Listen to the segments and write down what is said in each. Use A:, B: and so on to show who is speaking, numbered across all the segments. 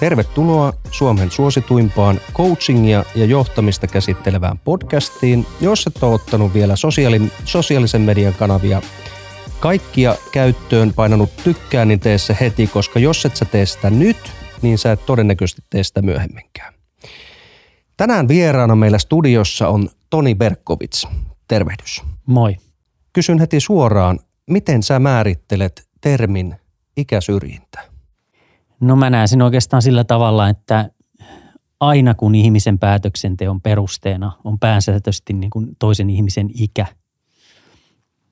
A: Tervetuloa Suomen suosituimpaan coachingia ja johtamista käsittelevään podcastiin, jos et ole ottanut vielä sosiaali- sosiaalisen median kanavia kaikkia käyttöön painanut tykkää, niin tee se heti, koska jos et sä tee sitä nyt, niin sä et todennäköisesti tee sitä myöhemminkään. Tänään vieraana meillä studiossa on Toni Berkovits. Tervehdys.
B: Moi.
A: Kysyn heti suoraan, miten sä määrittelet termin ikäsyrjintä?
B: No mä näen sen oikeastaan sillä tavalla, että aina kun ihmisen päätöksenteon perusteena on pääsääntöisesti niin kuin toisen ihmisen ikä,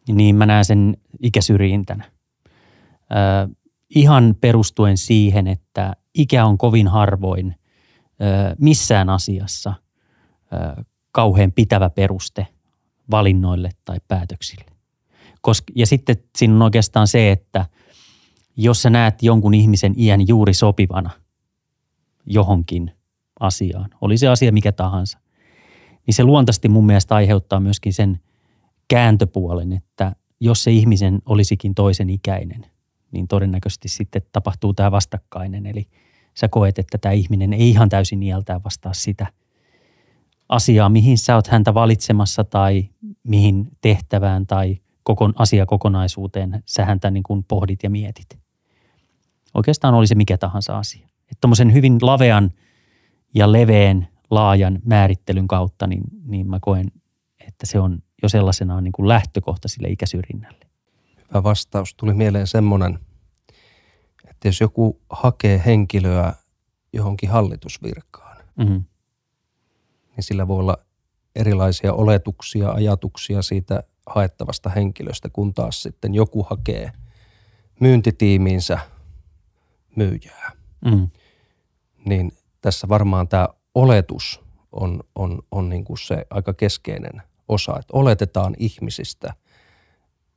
B: niin mä näen sen ikäsyrjintänä. Ö, ihan perustuen siihen, että ikä on kovin harvoin ö, missään asiassa ö, kauhean pitävä peruste valinnoille tai päätöksille. Koska, ja sitten siinä on oikeastaan se, että jos sä näet jonkun ihmisen iän juuri sopivana johonkin asiaan, oli se asia mikä tahansa, niin se luontaisesti mun mielestä aiheuttaa myöskin sen kääntöpuolen, että jos se ihmisen olisikin toisen ikäinen, niin todennäköisesti sitten tapahtuu tämä vastakkainen. Eli sä koet, että tämä ihminen ei ihan täysin iältään vastaa sitä asiaa, mihin sä oot häntä valitsemassa tai mihin tehtävään tai koko asiakokonaisuuteen sä häntä niin kuin pohdit ja mietit. Oikeastaan oli se mikä tahansa asia. Että hyvin lavean ja leveän, laajan määrittelyn kautta, niin, niin mä koen, että se on jo sellaisenaan niin kuin lähtökohta sille ikäsyrjinnälle.
A: Hyvä vastaus. Tuli mieleen semmoinen, että jos joku hakee henkilöä johonkin hallitusvirkaan, mm-hmm. niin sillä voi olla erilaisia oletuksia, ajatuksia siitä haettavasta henkilöstä, kun taas sitten joku hakee myyntitiimiinsä myyjää. Mm. Niin tässä varmaan tämä oletus on, on, on niin kuin se aika keskeinen osa, että oletetaan ihmisistä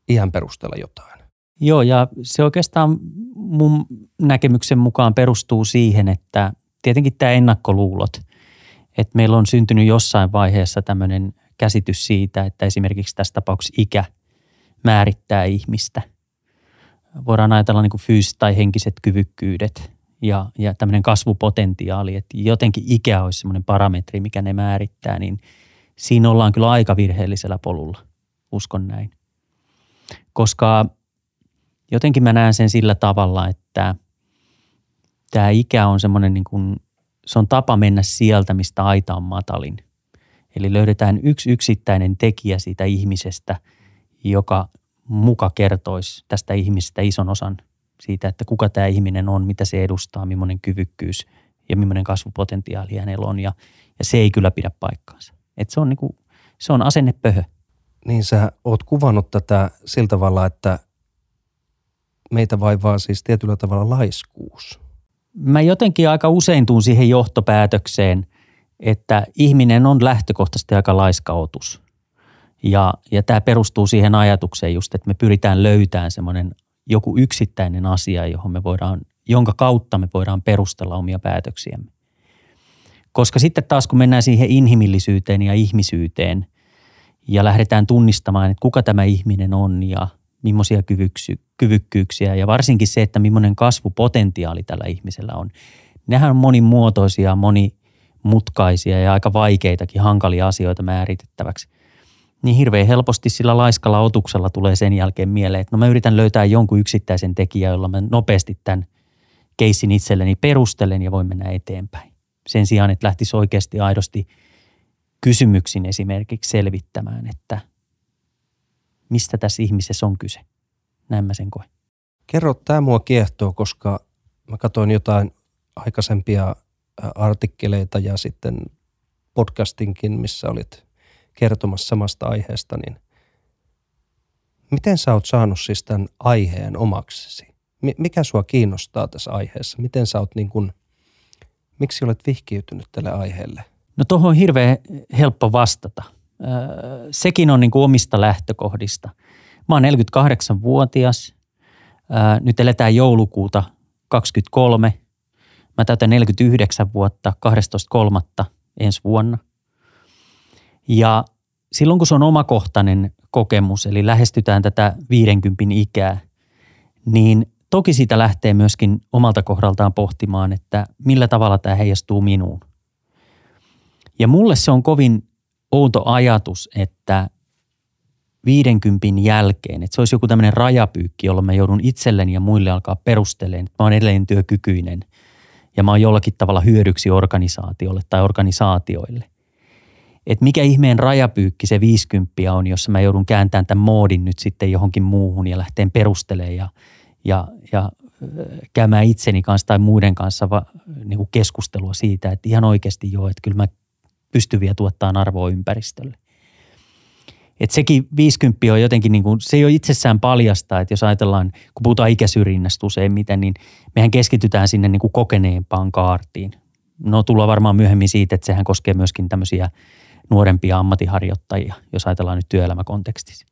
A: iän perusteella jotain.
B: Joo, ja se oikeastaan mun näkemyksen mukaan perustuu siihen, että tietenkin tämä ennakkoluulot, että meillä on syntynyt jossain vaiheessa tämmöinen käsitys siitä, että esimerkiksi tässä tapauksessa ikä määrittää ihmistä. Voidaan ajatella niin fyysiset tai henkiset kyvykkyydet ja, ja tämmöinen kasvupotentiaali, että jotenkin ikä olisi semmoinen parametri, mikä ne määrittää, niin siinä ollaan kyllä aika virheellisellä polulla, uskon näin. Koska jotenkin mä näen sen sillä tavalla, että tämä ikä on semmoinen niin kuin, se on tapa mennä sieltä, mistä aita on matalin – Eli löydetään yksi yksittäinen tekijä siitä ihmisestä, joka muka kertoisi tästä ihmisestä ison osan siitä, että kuka tämä ihminen on, mitä se edustaa, millainen kyvykkyys ja millainen kasvupotentiaali hänellä on. Ja, ja se ei kyllä pidä paikkaansa. Et se on, niinku, se on asennepöhö.
A: Niin sä oot kuvannut tätä sillä tavalla, että meitä vaivaa siis tietyllä tavalla laiskuus.
B: Mä jotenkin aika usein tuun siihen johtopäätökseen, että ihminen on lähtökohtaisesti aika laiskaotus. Ja, ja tämä perustuu siihen ajatukseen just, että me pyritään löytämään semmoinen joku yksittäinen asia, johon me voidaan, jonka kautta me voidaan perustella omia päätöksiämme. Koska sitten taas kun mennään siihen inhimillisyyteen ja ihmisyyteen ja lähdetään tunnistamaan, että kuka tämä ihminen on ja millaisia kyvyksy, kyvykkyyksiä ja varsinkin se, että millainen kasvupotentiaali tällä ihmisellä on. Nehän on monimuotoisia, moni, mutkaisia ja aika vaikeitakin, hankalia asioita määritettäväksi. Niin hirveän helposti sillä laiskalla otuksella tulee sen jälkeen mieleen, että no mä yritän löytää jonkun yksittäisen tekijän, jolla mä nopeasti tämän keissin itselleni perustelen ja voin mennä eteenpäin. Sen sijaan, että lähtisi oikeasti aidosti kysymyksin esimerkiksi selvittämään, että mistä tässä ihmisessä on kyse. Näin mä sen koen.
A: Kerro, tämä mua kiehtoo, koska mä katsoin jotain aikaisempia artikkeleita ja sitten podcastinkin, missä olit kertomassa samasta aiheesta, niin miten sä oot saanut siis tämän aiheen omaksesi? Mikä sua kiinnostaa tässä aiheessa? Miten sä oot niin kuin, miksi olet vihkiytynyt tälle aiheelle?
B: No tuohon on hirveän helppo vastata. Sekin on niin kuin omista lähtökohdista. Mä oon 48-vuotias. Nyt eletään joulukuuta 23. Mä täytän 49 vuotta 12.3. ensi vuonna. Ja silloin kun se on omakohtainen kokemus, eli lähestytään tätä 50 ikää, niin toki siitä lähtee myöskin omalta kohdaltaan pohtimaan, että millä tavalla tämä heijastuu minuun. Ja mulle se on kovin outo ajatus, että 50 jälkeen, että se olisi joku tämmöinen rajapyykki, jolla mä joudun itselleni ja muille alkaa perustelemaan, että mä oon edelleen työkykyinen ja mä oon jollakin tavalla hyödyksi organisaatiolle tai organisaatioille. Että mikä ihmeen rajapyykki se 50 on, jossa mä joudun kääntämään tämän moodin nyt sitten johonkin muuhun ja lähteen perustelemaan ja, ja, ja käymään itseni kanssa tai muiden kanssa va, niin kuin keskustelua siitä, että ihan oikeasti joo, että kyllä mä pystyn vielä tuottamaan arvoa ympäristölle. Että sekin 50 on jotenkin, niin kuin, se ei ole itsessään paljasta, että jos ajatellaan, kun puhutaan ikäsyrjinnästä useimmiten, niin mehän keskitytään sinne niin kuin kokeneempaan kaartiin. No tullaan varmaan myöhemmin siitä, että sehän koskee myöskin tämmöisiä nuorempia ammattiharjoittajia, jos ajatellaan nyt työelämäkontekstissa.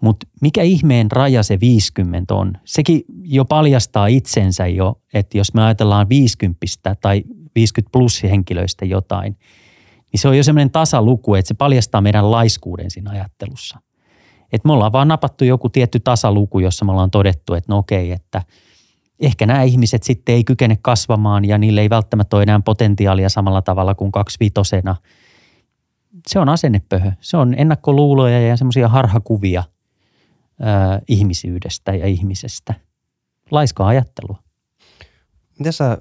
B: Mutta mikä ihmeen raja se 50 on? Sekin jo paljastaa itsensä jo, että jos me ajatellaan 50 tai 50 plus henkilöistä jotain – niin se on jo semmoinen tasaluku, että se paljastaa meidän laiskuuden siinä ajattelussa. Että me ollaan vaan napattu joku tietty tasaluku, jossa me ollaan todettu, että no okei, että ehkä nämä ihmiset sitten ei kykene kasvamaan ja niille ei välttämättä ole enää potentiaalia samalla tavalla kuin kaksivitosena. Se on asennepöhö. Se on ennakkoluuloja ja semmoisia harhakuvia ää, ihmisyydestä ja ihmisestä. Laiskaa ajattelua.
A: Mitä sä,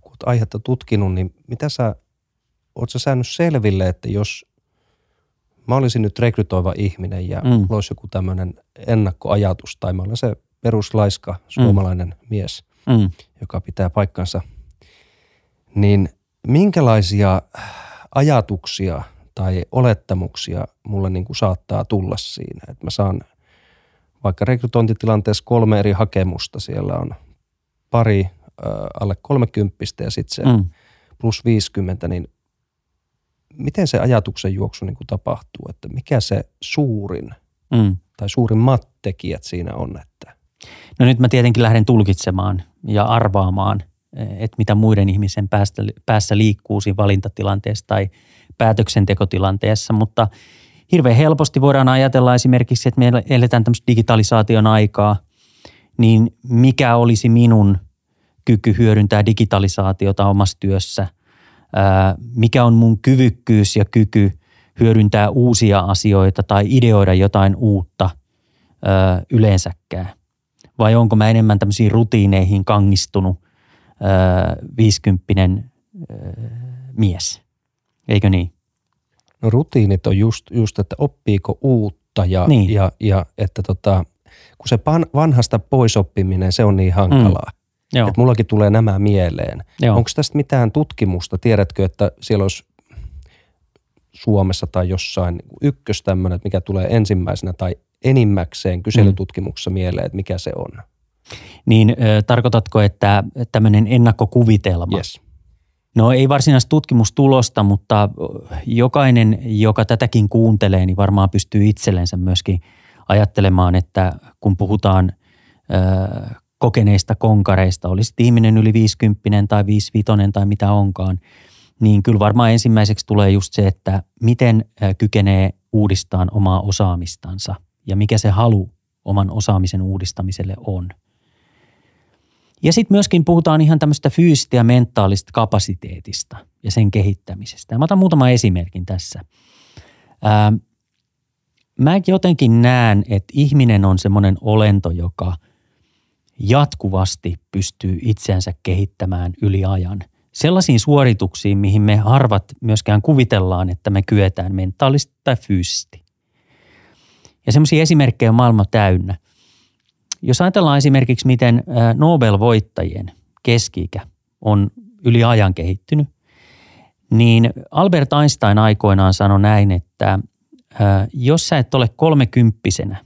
A: kun oot aihetta tutkinut, niin mitä sä ootko sä saanut selville, että jos mä olisin nyt rekrytoiva ihminen ja mm. mulla olisi joku tämmöinen ennakkoajatus, tai mä olen se peruslaiska suomalainen mm. mies, mm. joka pitää paikkansa, niin minkälaisia ajatuksia tai olettamuksia mulle niin kuin saattaa tulla siinä, että mä saan vaikka rekrytointitilanteessa kolme eri hakemusta, siellä on pari äh, alle kolmekymppistä ja sitten se mm. plus 50, niin miten se ajatuksen juoksu niin kuin tapahtuu, että mikä se suurin mm. tai suurimmat tekijät siinä on? Että...
B: No nyt mä tietenkin lähden tulkitsemaan ja arvaamaan, että mitä muiden ihmisen päästä, päässä liikkuu siinä valintatilanteessa tai päätöksentekotilanteessa, mutta hirveän helposti voidaan ajatella esimerkiksi, että me eletään tämmöistä digitalisaation aikaa, niin mikä olisi minun kyky hyödyntää digitalisaatiota omassa työssä – mikä on mun kyvykkyys ja kyky hyödyntää uusia asioita tai ideoida jotain uutta yleensäkään. Vai onko mä enemmän tämmöisiin rutiineihin kangistunut viisikymppinen mies? Eikö niin?
A: No rutiinit on just, just että oppiiko uutta ja, niin. ja, ja että tota, kun se vanhasta poisoppiminen, se on niin hankalaa. Mm. Joo. Että mullakin tulee nämä mieleen. Onko tästä mitään tutkimusta? Tiedätkö, että siellä olisi Suomessa tai jossain ykkös tämmöinen, että mikä tulee ensimmäisenä tai enimmäkseen kyselytutkimuksessa mm. mieleen, että mikä se on?
B: Niin äh, tarkoitatko, että tämmöinen ennakkokuvitelma?
A: Yes.
B: No ei varsinaista tutkimustulosta, mutta jokainen, joka tätäkin kuuntelee, niin varmaan pystyy itsellensä myöskin ajattelemaan, että kun puhutaan kokeneista konkareista, olisi ihminen yli 50 tai 55 tai mitä onkaan, niin kyllä varmaan ensimmäiseksi tulee just se, että miten kykenee uudistamaan omaa osaamistansa ja mikä se halu oman osaamisen uudistamiselle on. Ja sitten myöskin puhutaan ihan tämmöistä fyysistä ja mentaalista kapasiteetista ja sen kehittämisestä. Mä otan muutaman esimerkin tässä. Ää, mä jotenkin näen, että ihminen on semmoinen olento, joka – jatkuvasti pystyy itseänsä kehittämään yli ajan. Sellaisiin suorituksiin, mihin me harvat myöskään kuvitellaan, että me kyetään mentaalisesti tai fyysisesti. Ja semmoisia esimerkkejä on maailma täynnä. Jos ajatellaan esimerkiksi, miten Nobel-voittajien keski on yli ajan kehittynyt, niin Albert Einstein aikoinaan sanoi näin, että jos sä et ole kolmekymppisenä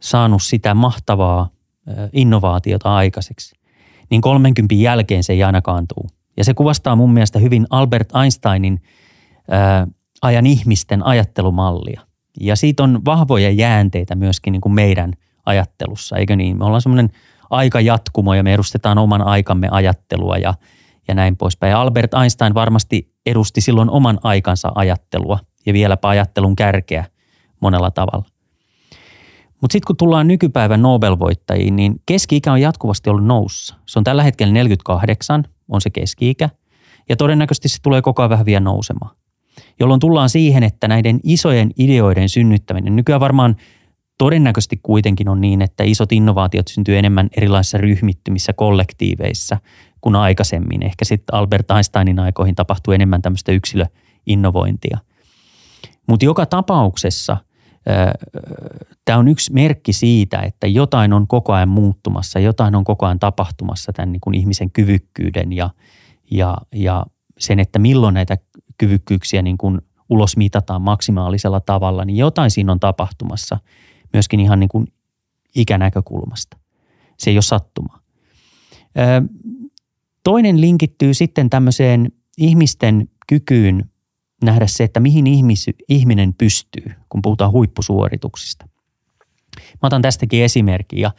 B: saanut sitä mahtavaa innovaatiota aikaiseksi, niin 30 jälkeen se ei ainakaan tule. Ja se kuvastaa mun mielestä hyvin Albert Einsteinin ajan ihmisten ajattelumallia. Ja siitä on vahvoja jäänteitä myöskin niin kuin meidän ajattelussa, eikö niin? Me ollaan semmoinen aikajatkumo ja me edustetaan oman aikamme ajattelua ja, ja näin poispäin. Ja Albert Einstein varmasti edusti silloin oman aikansa ajattelua ja vieläpä ajattelun kärkeä monella tavalla. Mutta sitten kun tullaan nykypäivän Nobel-voittajiin, niin keski-ikä on jatkuvasti ollut noussa. Se on tällä hetkellä 48, on se keski-ikä, ja todennäköisesti se tulee koko ajan vähän vielä nousemaan. Jolloin tullaan siihen, että näiden isojen ideoiden synnyttäminen, nykyään varmaan todennäköisesti kuitenkin on niin, että isot innovaatiot syntyy enemmän erilaisissa ryhmittymissä, kollektiiveissa kuin aikaisemmin. Ehkä sitten Albert Einsteinin aikoihin tapahtui enemmän tämmöistä yksilöinnovointia. Mutta joka tapauksessa tämä on yksi merkki siitä, että jotain on koko ajan muuttumassa, jotain on koko ajan tapahtumassa tämän niin kuin ihmisen kyvykkyyden ja, ja, ja sen, että milloin näitä kyvykkyyksiä niin kuin ulos mitataan maksimaalisella tavalla, niin jotain siinä on tapahtumassa myöskin ihan niin kuin ikänäkökulmasta. Se ei ole sattuma. Toinen linkittyy sitten tämmöiseen ihmisten kykyyn nähdä se, että mihin ihmis, ihminen pystyy, kun puhutaan huippusuorituksista. Mä otan tästäkin esimerkin ja,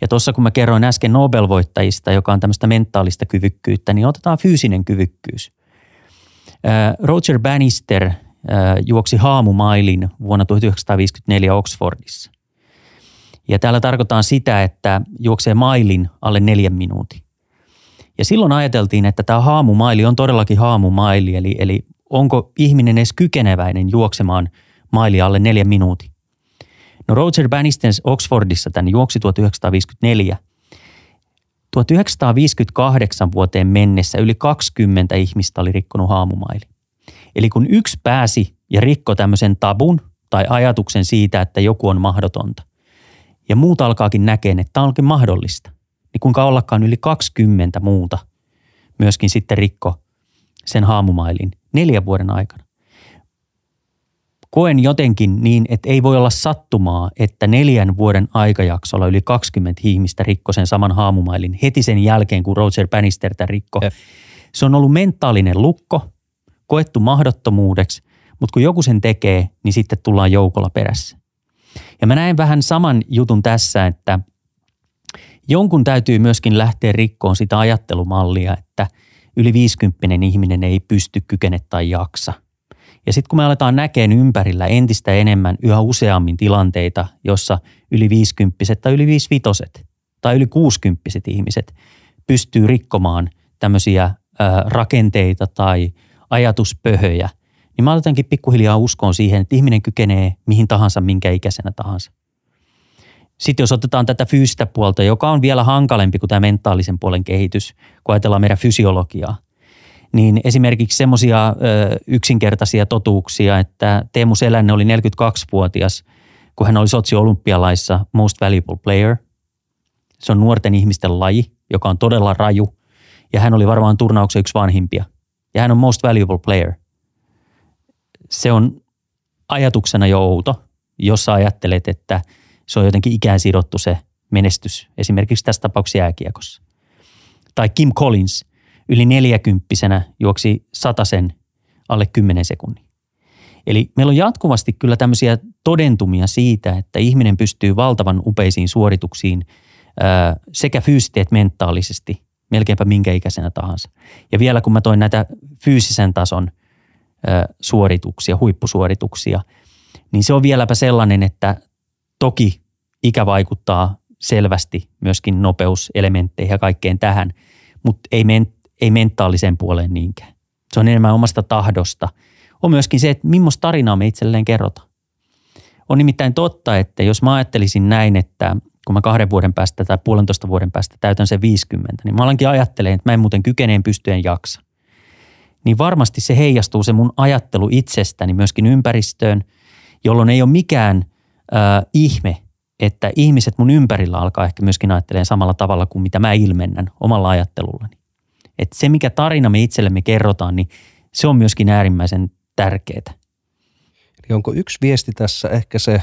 B: ja tuossa kun mä kerroin äsken Nobel-voittajista, joka on tämmöistä mentaalista kyvykkyyttä, niin otetaan fyysinen kyvykkyys. Roger Bannister juoksi haamumailin vuonna 1954 Oxfordissa. Ja täällä tarkoitaan sitä, että juoksee mailin alle neljän minuutin. Ja silloin ajateltiin, että tämä haamumaili on todellakin haamumaili, eli, eli onko ihminen edes kykeneväinen juoksemaan maili alle neljän minuutin. No Roger Bannister Oxfordissa tämän juoksi 1954. 1958 vuoteen mennessä yli 20 ihmistä oli rikkonut haamumaili. Eli kun yksi pääsi ja rikko tämmöisen tabun tai ajatuksen siitä, että joku on mahdotonta, ja muut alkaakin näkeen, että tämä onkin mahdollista, niin kuinka ollakaan yli 20 muuta myöskin sitten rikko sen haamumailin neljän vuoden aikana. Koen jotenkin niin, että ei voi olla sattumaa, että neljän vuoden aikajaksolla yli 20 ihmistä rikko sen saman haamumailin heti sen jälkeen, kun Roger Bannister rikko. Se on ollut mentaalinen lukko, koettu mahdottomuudeksi, mutta kun joku sen tekee, niin sitten tullaan joukolla perässä. Ja mä näen vähän saman jutun tässä, että jonkun täytyy myöskin lähteä rikkoon sitä ajattelumallia, että yli 50 ihminen ei pysty, kykene tai jaksa. Ja sitten kun me aletaan näkemään ympärillä entistä enemmän yhä useammin tilanteita, jossa yli 50 tai yli 55 tai yli 60 ihmiset pystyy rikkomaan tämmöisiä rakenteita tai ajatuspöhöjä, niin mä aloitankin pikkuhiljaa uskoon siihen, että ihminen kykenee mihin tahansa, minkä ikäisenä tahansa. Sitten jos otetaan tätä fyysistä puolta, joka on vielä hankalempi kuin tämä mentaalisen puolen kehitys, kun ajatellaan meidän fysiologiaa, niin esimerkiksi semmoisia yksinkertaisia totuuksia, että Teemu Selänne oli 42-vuotias, kun hän oli sotsi-olympialaissa Most Valuable Player. Se on nuorten ihmisten laji, joka on todella raju, ja hän oli varmaan turnauksen yksi vanhimpia. Ja hän on Most Valuable Player. Se on ajatuksena jo outo, jos sä ajattelet, että – se on jotenkin ikään sidottu se menestys, esimerkiksi tässä tapauksessa jääkiekossa. Tai Kim Collins yli neljäkymppisenä juoksi sen alle 10 sekunnin. Eli meillä on jatkuvasti kyllä tämmöisiä todentumia siitä, että ihminen pystyy valtavan upeisiin suorituksiin sekä fyysisesti että mentaalisesti, melkeinpä minkä ikäisenä tahansa. Ja vielä kun mä toin näitä fyysisen tason suorituksia, huippusuorituksia, niin se on vieläpä sellainen, että Toki ikä vaikuttaa selvästi myöskin nopeuselementteihin ja kaikkeen tähän, mutta ei, men, ei mentaaliseen puoleen niinkään. Se on enemmän omasta tahdosta. On myöskin se, että millaista tarinaa me itselleen kerrotaan. On nimittäin totta, että jos mä ajattelisin näin, että kun mä kahden vuoden päästä tai puolentoista vuoden päästä täytän se 50, niin mä alankin ajattelen, että mä en muuten kykeneen pystyen jaksa. Niin varmasti se heijastuu se mun ajattelu itsestäni myöskin ympäristöön, jolloin ei ole mikään äh, ihme, että ihmiset mun ympärillä alkaa ehkä myöskin ajattelemaan samalla tavalla kuin mitä mä ilmennän omalla ajattelullani. Että se, mikä tarina me itsellemme kerrotaan, niin se on myöskin äärimmäisen tärkeää.
A: Eli onko yksi viesti tässä ehkä se,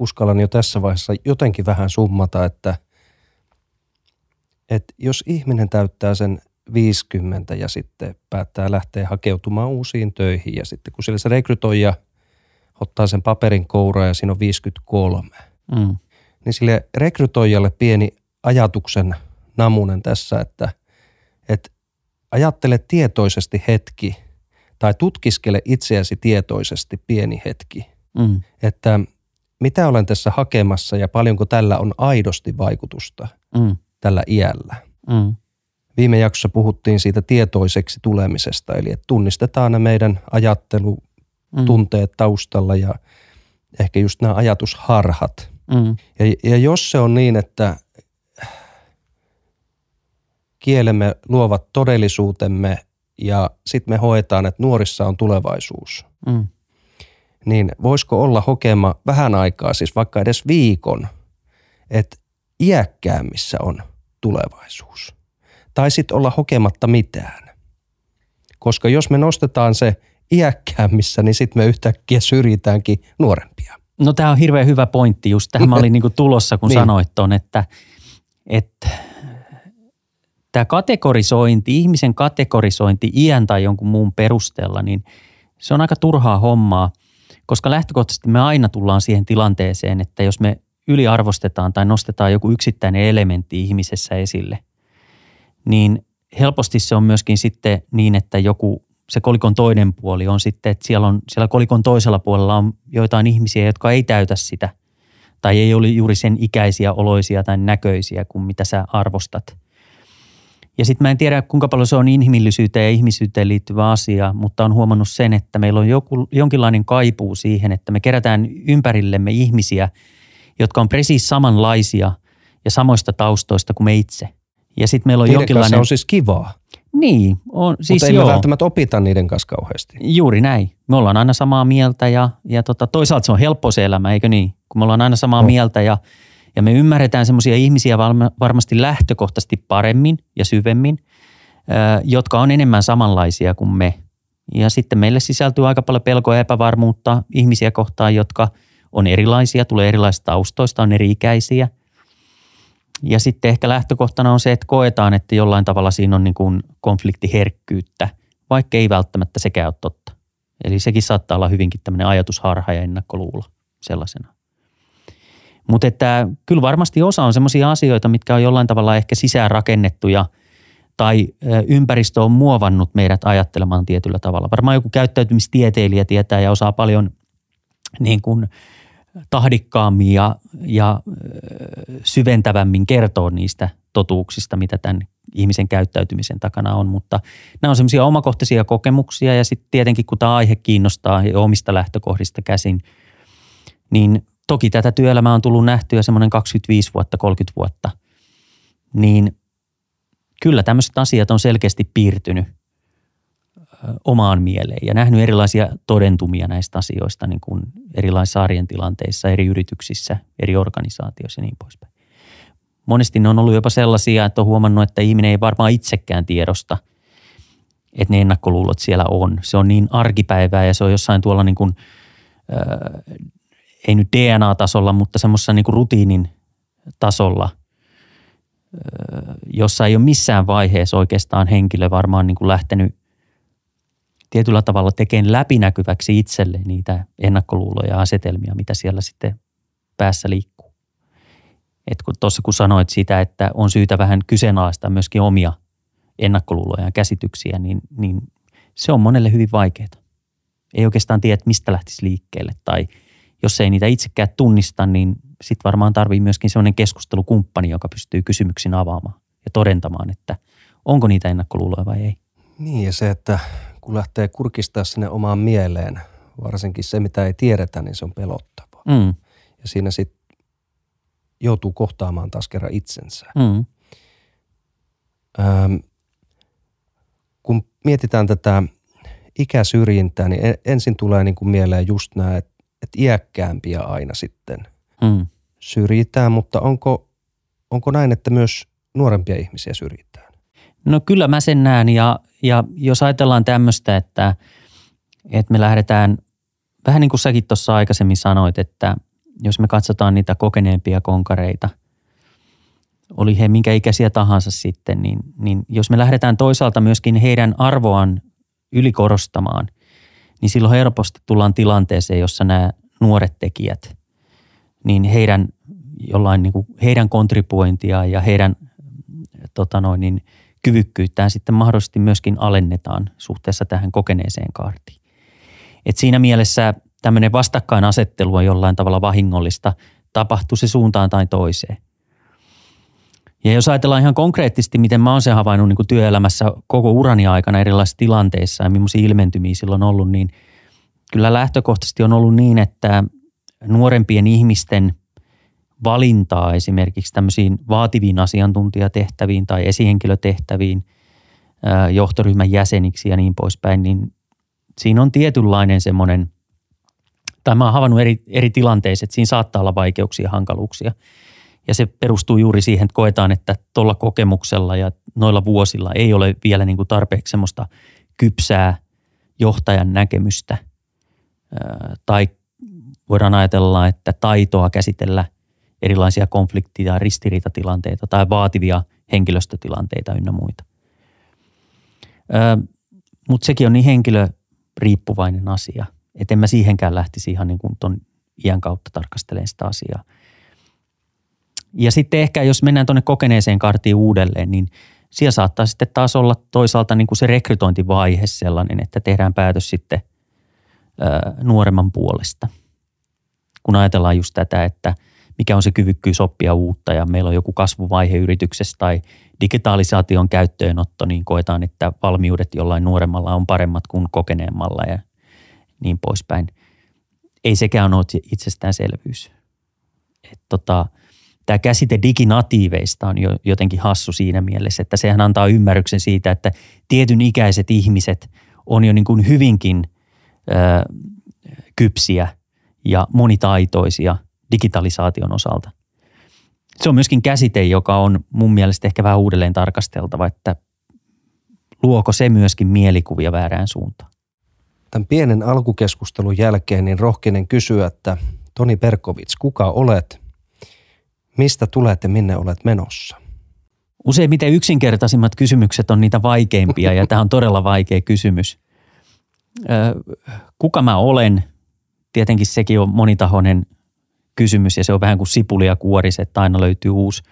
A: uskallan jo tässä vaiheessa jotenkin vähän summata, että, että jos ihminen täyttää sen 50 ja sitten päättää lähteä hakeutumaan uusiin töihin ja sitten kun sillä se rekrytoija – ottaa sen paperin kouraa ja siinä on 53. Mm. Niin sille rekrytoijalle pieni ajatuksen namunen tässä, että, että ajattele tietoisesti hetki tai tutkiskele itseäsi tietoisesti pieni hetki. Mm. Että mitä olen tässä hakemassa ja paljonko tällä on aidosti vaikutusta mm. tällä iällä. Mm. Viime jaksossa puhuttiin siitä tietoiseksi tulemisesta, eli että tunnistetaan ne meidän ajattelu, mm. tunteet taustalla ja ehkä just nämä ajatusharhat. Mm. Ja, ja jos se on niin, että kielemme luovat todellisuutemme ja sitten me hoetaan, että nuorissa on tulevaisuus, mm. Niin voisiko olla hokema vähän aikaa, siis vaikka edes viikon, että iäkkäämmissä on tulevaisuus. Tai sitten olla hokematta mitään. Koska jos me nostetaan se iäkkäämmissä, niin sitten me yhtäkkiä syrjitäänkin nuorempia.
B: No tämä on hirveän hyvä pointti. Just tähän mä olin niinku tulossa, kun niin. sanoit ton, että, että tämä kategorisointi, ihmisen kategorisointi iän tai jonkun muun perusteella, niin se on aika turhaa hommaa, koska lähtökohtaisesti me aina tullaan siihen tilanteeseen, että jos me yliarvostetaan tai nostetaan joku yksittäinen elementti ihmisessä esille, niin helposti se on myöskin sitten niin, että joku se kolikon toinen puoli on sitten, että siellä, on, siellä kolikon toisella puolella on joitain ihmisiä, jotka ei täytä sitä tai ei ole juuri sen ikäisiä, oloisia tai näköisiä kuin mitä sä arvostat – ja sitten mä en tiedä, kuinka paljon se on inhimillisyyteen ja ihmisyyteen liittyvä asia, mutta on huomannut sen, että meillä on joku, jonkinlainen kaipuu siihen, että me kerätään ympärillemme ihmisiä, jotka on precis samanlaisia ja samoista taustoista kuin me itse. Ja sitten meillä on
A: niiden
B: jonkinlainen...
A: Kanssa on siis kivaa.
B: Niin, on siis
A: Mutta ei
B: joo.
A: me välttämättä opita niiden kanssa kauheasti.
B: Juuri näin. Me ollaan aina samaa mieltä ja, ja tota, toisaalta se on helppo se elämä, eikö niin? Kun me ollaan aina samaa no. mieltä ja ja me ymmärretään semmoisia ihmisiä varmasti lähtökohtaisesti paremmin ja syvemmin, jotka on enemmän samanlaisia kuin me. Ja sitten meille sisältyy aika paljon pelkoa ja epävarmuutta ihmisiä kohtaan, jotka on erilaisia, tulee erilaisista taustoista, on eri-ikäisiä. Ja sitten ehkä lähtökohtana on se, että koetaan, että jollain tavalla siinä on niin kuin konfliktiherkkyyttä, vaikka ei välttämättä sekään ole totta. Eli sekin saattaa olla hyvinkin tämmöinen ajatusharha ja ennakkoluulo sellaisena. Mutta että kyllä varmasti osa on sellaisia asioita, mitkä on jollain tavalla ehkä sisään rakennettuja tai ympäristö on muovannut meidät ajattelemaan tietyllä tavalla. Varmaan joku käyttäytymistieteilijä tietää ja osaa paljon niin kuin tahdikkaammin ja, ja syventävämmin kertoa niistä totuuksista, mitä tämän ihmisen käyttäytymisen takana on. Mutta nämä on semmoisia omakohtaisia kokemuksia ja sitten tietenkin kun tämä aihe kiinnostaa ja omista lähtökohdista käsin, niin toki tätä työelämää on tullut nähtyä semmoinen 25 vuotta, 30 vuotta, niin kyllä tämmöiset asiat on selkeästi piirtynyt omaan mieleen ja nähnyt erilaisia todentumia näistä asioista niin kuin erilaisissa arjen tilanteissa, eri yrityksissä, eri organisaatioissa ja niin poispäin. Monesti ne on ollut jopa sellaisia, että on huomannut, että ihminen ei varmaan itsekään tiedosta, että ne ennakkoluulot siellä on. Se on niin arkipäivää ja se on jossain tuolla niin kuin, ei nyt DNA-tasolla, mutta semmoisessa niin rutiinin tasolla, jossa ei ole missään vaiheessa oikeastaan henkilö varmaan niin kuin lähtenyt tietyllä tavalla tekemään läpinäkyväksi itselle niitä ennakkoluuloja ja asetelmia, mitä siellä sitten päässä liikkuu. Et kun tuossa kun sanoit sitä, että on syytä vähän kyseenalaistaa myöskin omia ennakkoluuloja ja käsityksiä, niin, niin se on monelle hyvin vaikeaa. Ei oikeastaan tiedä, mistä lähtisi liikkeelle tai – jos ei niitä itsekään tunnista, niin sitten varmaan tarvii myöskin sellainen keskustelukumppani, joka pystyy kysymyksin avaamaan ja todentamaan, että onko niitä ennakkoluuloja vai ei.
A: Niin ja se, että kun lähtee kurkistaa sinne omaan mieleen, varsinkin se mitä ei tiedetä, niin se on pelottavaa. Mm. Ja siinä sitten joutuu kohtaamaan taas kerran itsensä. Mm. Öm, kun mietitään tätä ikäsyrjintää, niin ensin tulee niin kuin mieleen just nämä, että että iäkkäämpiä aina sitten mm. syrjitään, mutta onko, onko näin, että myös nuorempia ihmisiä syrjitään?
B: No kyllä mä sen näen ja, ja jos ajatellaan tämmöistä, että, että me lähdetään, vähän niin kuin säkin tuossa aikaisemmin sanoit, että jos me katsotaan niitä kokeneempia konkareita, oli he minkä ikäisiä tahansa sitten, niin, niin jos me lähdetään toisaalta myöskin heidän arvoaan ylikorostamaan – niin silloin helposti tullaan tilanteeseen, jossa nämä nuoret tekijät, niin heidän jollain niin kuin heidän kontribuointia ja heidän tota noin, niin kyvykkyyttään sitten mahdollisesti myöskin alennetaan suhteessa tähän kokeneeseen kaartiin. Et siinä mielessä tämmöinen vastakkainasettelu on jollain tavalla vahingollista, tapahtuu se suuntaan tai toiseen. Ja jos ajatellaan ihan konkreettisesti, miten mä oon sen havainnut niin kuin työelämässä koko urani aikana erilaisissa tilanteissa ja millaisia ilmentymiä silloin on ollut, niin kyllä lähtökohtaisesti on ollut niin, että nuorempien ihmisten valintaa esimerkiksi tämmöisiin vaativiin asiantuntijatehtäviin tai esihenkilötehtäviin, johtoryhmän jäseniksi ja niin poispäin, niin siinä on tietynlainen semmoinen, tai mä oon havainnut eri, eri tilanteissa, että siinä saattaa olla vaikeuksia ja hankaluuksia. Ja se perustuu juuri siihen, että koetaan, että tuolla kokemuksella ja noilla vuosilla ei ole vielä niin kuin tarpeeksi semmoista kypsää johtajan näkemystä. Tai voidaan ajatella, että taitoa käsitellä erilaisia konfliktia ja ristiriitatilanteita tai vaativia henkilöstötilanteita ynnä muita. Mutta sekin on niin henkilöriippuvainen asia, että en mä siihenkään lähtisi ihan niin kuin ton iän kautta tarkastelemaan sitä asiaa. Ja sitten ehkä, jos mennään tuonne kokeneeseen kartiin uudelleen, niin siellä saattaa sitten taas olla toisaalta niin kuin se rekrytointivaihe sellainen, että tehdään päätös sitten ää, nuoremman puolesta. Kun ajatellaan just tätä, että mikä on se kyvykkyys oppia uutta ja meillä on joku kasvuvaihe yrityksessä tai digitalisaation käyttöönotto, niin koetaan, että valmiudet jollain nuoremmalla on paremmat kuin kokeneemmalla ja niin poispäin. Ei sekään ole itsestäänselvyys. Et tota, tämä käsite diginatiiveista on jo jotenkin hassu siinä mielessä, että sehän antaa ymmärryksen siitä, että tietyn ikäiset ihmiset on jo niin kuin hyvinkin ö, kypsiä ja monitaitoisia digitalisaation osalta. Se on myöskin käsite, joka on mun mielestä ehkä vähän uudelleen tarkasteltava, että luoko se myöskin mielikuvia väärään suuntaan.
A: Tämän pienen alkukeskustelun jälkeen niin rohkeinen kysyä, että Toni Perkovits, kuka olet – Mistä tulet ja minne olet menossa?
B: Useimmiten yksinkertaisimmat kysymykset on niitä vaikeimpia ja tämä on todella vaikea kysymys. Kuka mä olen? Tietenkin sekin on monitahoinen kysymys ja se on vähän kuin sipulia kuoris, että aina löytyy uusi,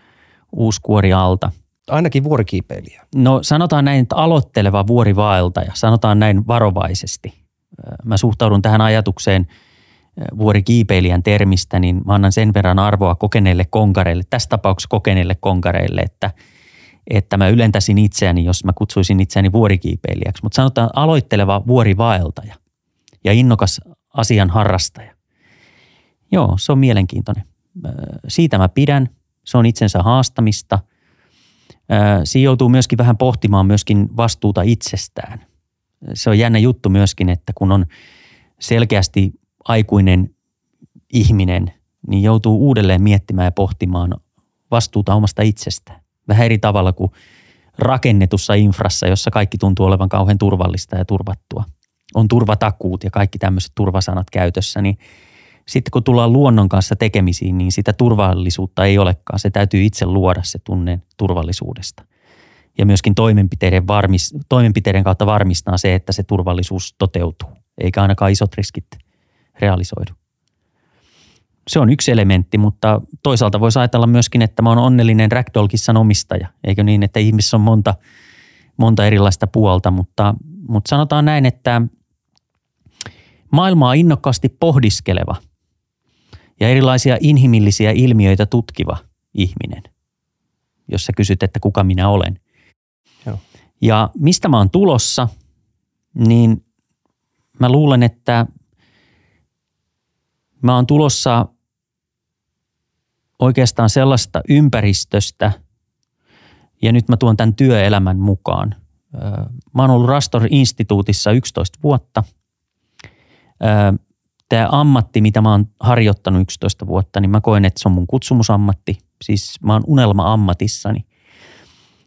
B: uusi kuori alta.
A: Ainakin vuorikiipeilijä.
B: No sanotaan näin, että aloitteleva vuorivaeltaja, sanotaan näin varovaisesti. Mä suhtaudun tähän ajatukseen – vuorikiipeilijän termistä, niin mä annan sen verran arvoa kokeneille konkareille, tässä tapauksessa kokeneille konkareille, että, että mä ylentäisin itseäni, jos mä kutsuisin itseäni vuorikiipeilijäksi. Mutta sanotaan aloitteleva vuorivaeltaja ja innokas asian harrastaja. Joo, se on mielenkiintoinen. Siitä mä pidän. Se on itsensä haastamista. Siinä joutuu myöskin vähän pohtimaan myöskin vastuuta itsestään. Se on jännä juttu myöskin, että kun on selkeästi aikuinen ihminen niin joutuu uudelleen miettimään ja pohtimaan vastuuta omasta itsestään. Vähän eri tavalla kuin rakennetussa infrassa, jossa kaikki tuntuu olevan kauhean turvallista ja turvattua. On turvatakuut ja kaikki tämmöiset turvasanat käytössä, niin sitten kun tullaan luonnon kanssa tekemisiin, niin sitä turvallisuutta ei olekaan. Se täytyy itse luoda se tunne turvallisuudesta. Ja myöskin toimenpiteiden, varmis, toimenpiteiden kautta varmistaa se, että se turvallisuus toteutuu, eikä ainakaan isot riskit realisoidu. Se on yksi elementti, mutta toisaalta voisi ajatella myöskin, että mä oon onnellinen Ragdoll-kissan omistaja. Eikö niin, että ihmisessä on monta, monta erilaista puolta, mutta, mutta sanotaan näin, että maailmaa innokkaasti pohdiskeleva ja erilaisia inhimillisiä ilmiöitä tutkiva ihminen, jos sä kysyt, että kuka minä olen. Joo. Ja mistä mä oon tulossa, niin mä luulen, että Mä oon tulossa oikeastaan sellaista ympäristöstä, ja nyt mä tuon tämän työelämän mukaan. Mä oon ollut Rastor-instituutissa 11 vuotta. Tämä ammatti, mitä mä oon harjoittanut 11 vuotta, niin mä koen, että se on mun kutsumusammatti. Siis mä oon unelma-ammatissani.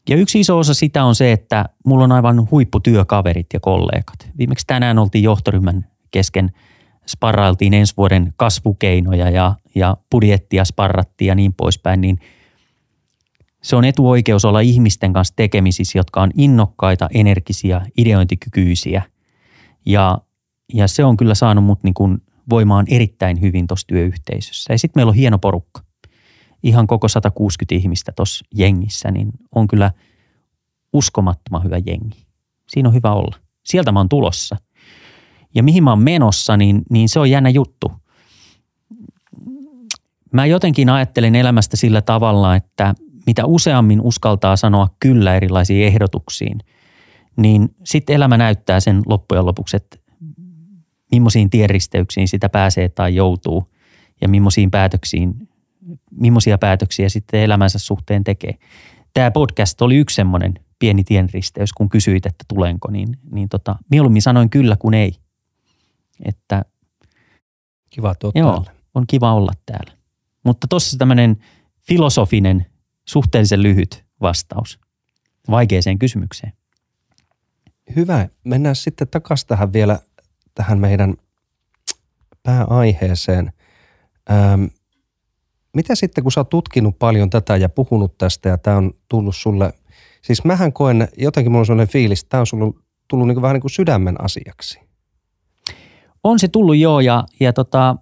B: Ja yksi iso osa sitä on se, että mulla on aivan huipputyökaverit ja kollegat. Viimeksi tänään oltiin johtoryhmän kesken – sparrailtiin ensi vuoden kasvukeinoja ja, ja budjettia sparrattiin ja niin poispäin, niin se on etuoikeus olla ihmisten kanssa tekemisissä, jotka on innokkaita, energisiä, ideointikykyisiä. Ja, ja se on kyllä saanut mut niin kuin voimaan erittäin hyvin tuossa työyhteisössä. Ja sitten meillä on hieno porukka. Ihan koko 160 ihmistä tuossa jengissä, niin on kyllä uskomattoman hyvä jengi. Siinä on hyvä olla. Sieltä mä oon tulossa – ja mihin mä oon menossa, niin, niin se on jännä juttu. Mä jotenkin ajattelen elämästä sillä tavalla, että mitä useammin uskaltaa sanoa kyllä erilaisiin ehdotuksiin, niin sitten elämä näyttää sen loppujen lopuksi, että millaisiin tienristeyksiin sitä pääsee tai joutuu ja millaisiin päätöksiin, millaisia päätöksiä sitten elämänsä suhteen tekee. Tämä podcast oli yksi semmoinen pieni tienristeys, kun kysyit, että tulenko, niin, niin tota, mieluummin sanoin kyllä kuin ei. Että,
A: kiva, että
B: joo, on kiva olla täällä. Mutta tuossa tämmöinen filosofinen, suhteellisen lyhyt vastaus vaikeeseen kysymykseen.
A: Hyvä. Mennään sitten takaisin tähän vielä tähän meidän pääaiheeseen. Ähm, mitä sitten, kun sä oot tutkinut paljon tätä ja puhunut tästä ja tämä on tullut sulle, siis mähän koen, jotenkin mulla on sellainen fiilis, että tämä on sulle tullut niin kuin vähän niin kuin sydämen asiaksi.
B: On se tullut joo ja, ja tota,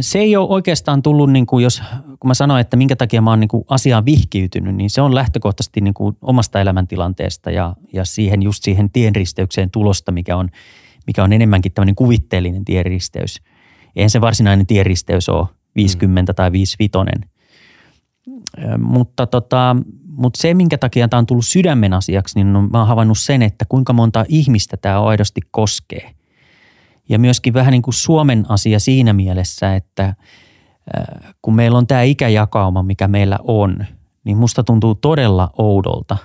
B: se ei ole oikeastaan tullut, niin kuin jos, kun mä sanoin, että minkä takia mä oon niin kuin asiaan vihkiytynyt, niin se on lähtökohtaisesti niin kuin omasta elämäntilanteesta ja, ja siihen just siihen tienristeykseen tulosta, mikä on, mikä on enemmänkin tämmöinen kuvitteellinen tienristeys. Eihän se varsinainen tienristeys ole 50 mm. tai 55. Mutta, tota, mutta se, minkä takia tämä on tullut sydämen asiaksi, niin mä oon havainnut sen, että kuinka monta ihmistä tämä aidosti koskee – ja myöskin vähän niin kuin Suomen asia siinä mielessä, että kun meillä on tämä ikäjakauma, mikä meillä on, niin musta tuntuu todella oudolta,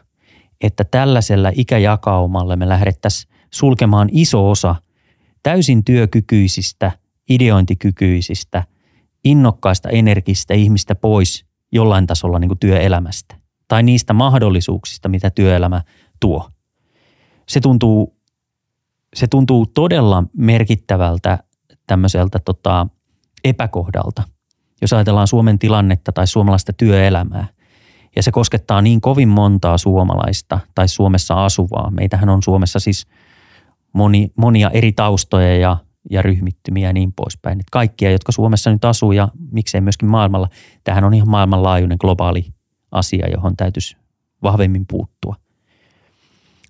B: että tällaisella ikäjakaumalla me lähdettäisiin sulkemaan iso osa täysin työkykyisistä, ideointikykyisistä, innokkaista, energistä ihmistä pois jollain tasolla niin kuin työelämästä tai niistä mahdollisuuksista, mitä työelämä tuo. Se tuntuu se tuntuu todella merkittävältä tämmöiseltä tota, epäkohdalta, jos ajatellaan Suomen tilannetta tai suomalaista työelämää. Ja se koskettaa niin kovin montaa suomalaista tai Suomessa asuvaa. Meitähän on Suomessa siis moni, monia eri taustoja ja, ja ryhmittymiä ja niin poispäin. Että kaikkia, jotka Suomessa nyt asuu ja miksei myöskin maailmalla. Tähän on ihan maailmanlaajuinen globaali asia, johon täytyisi vahvemmin puuttua –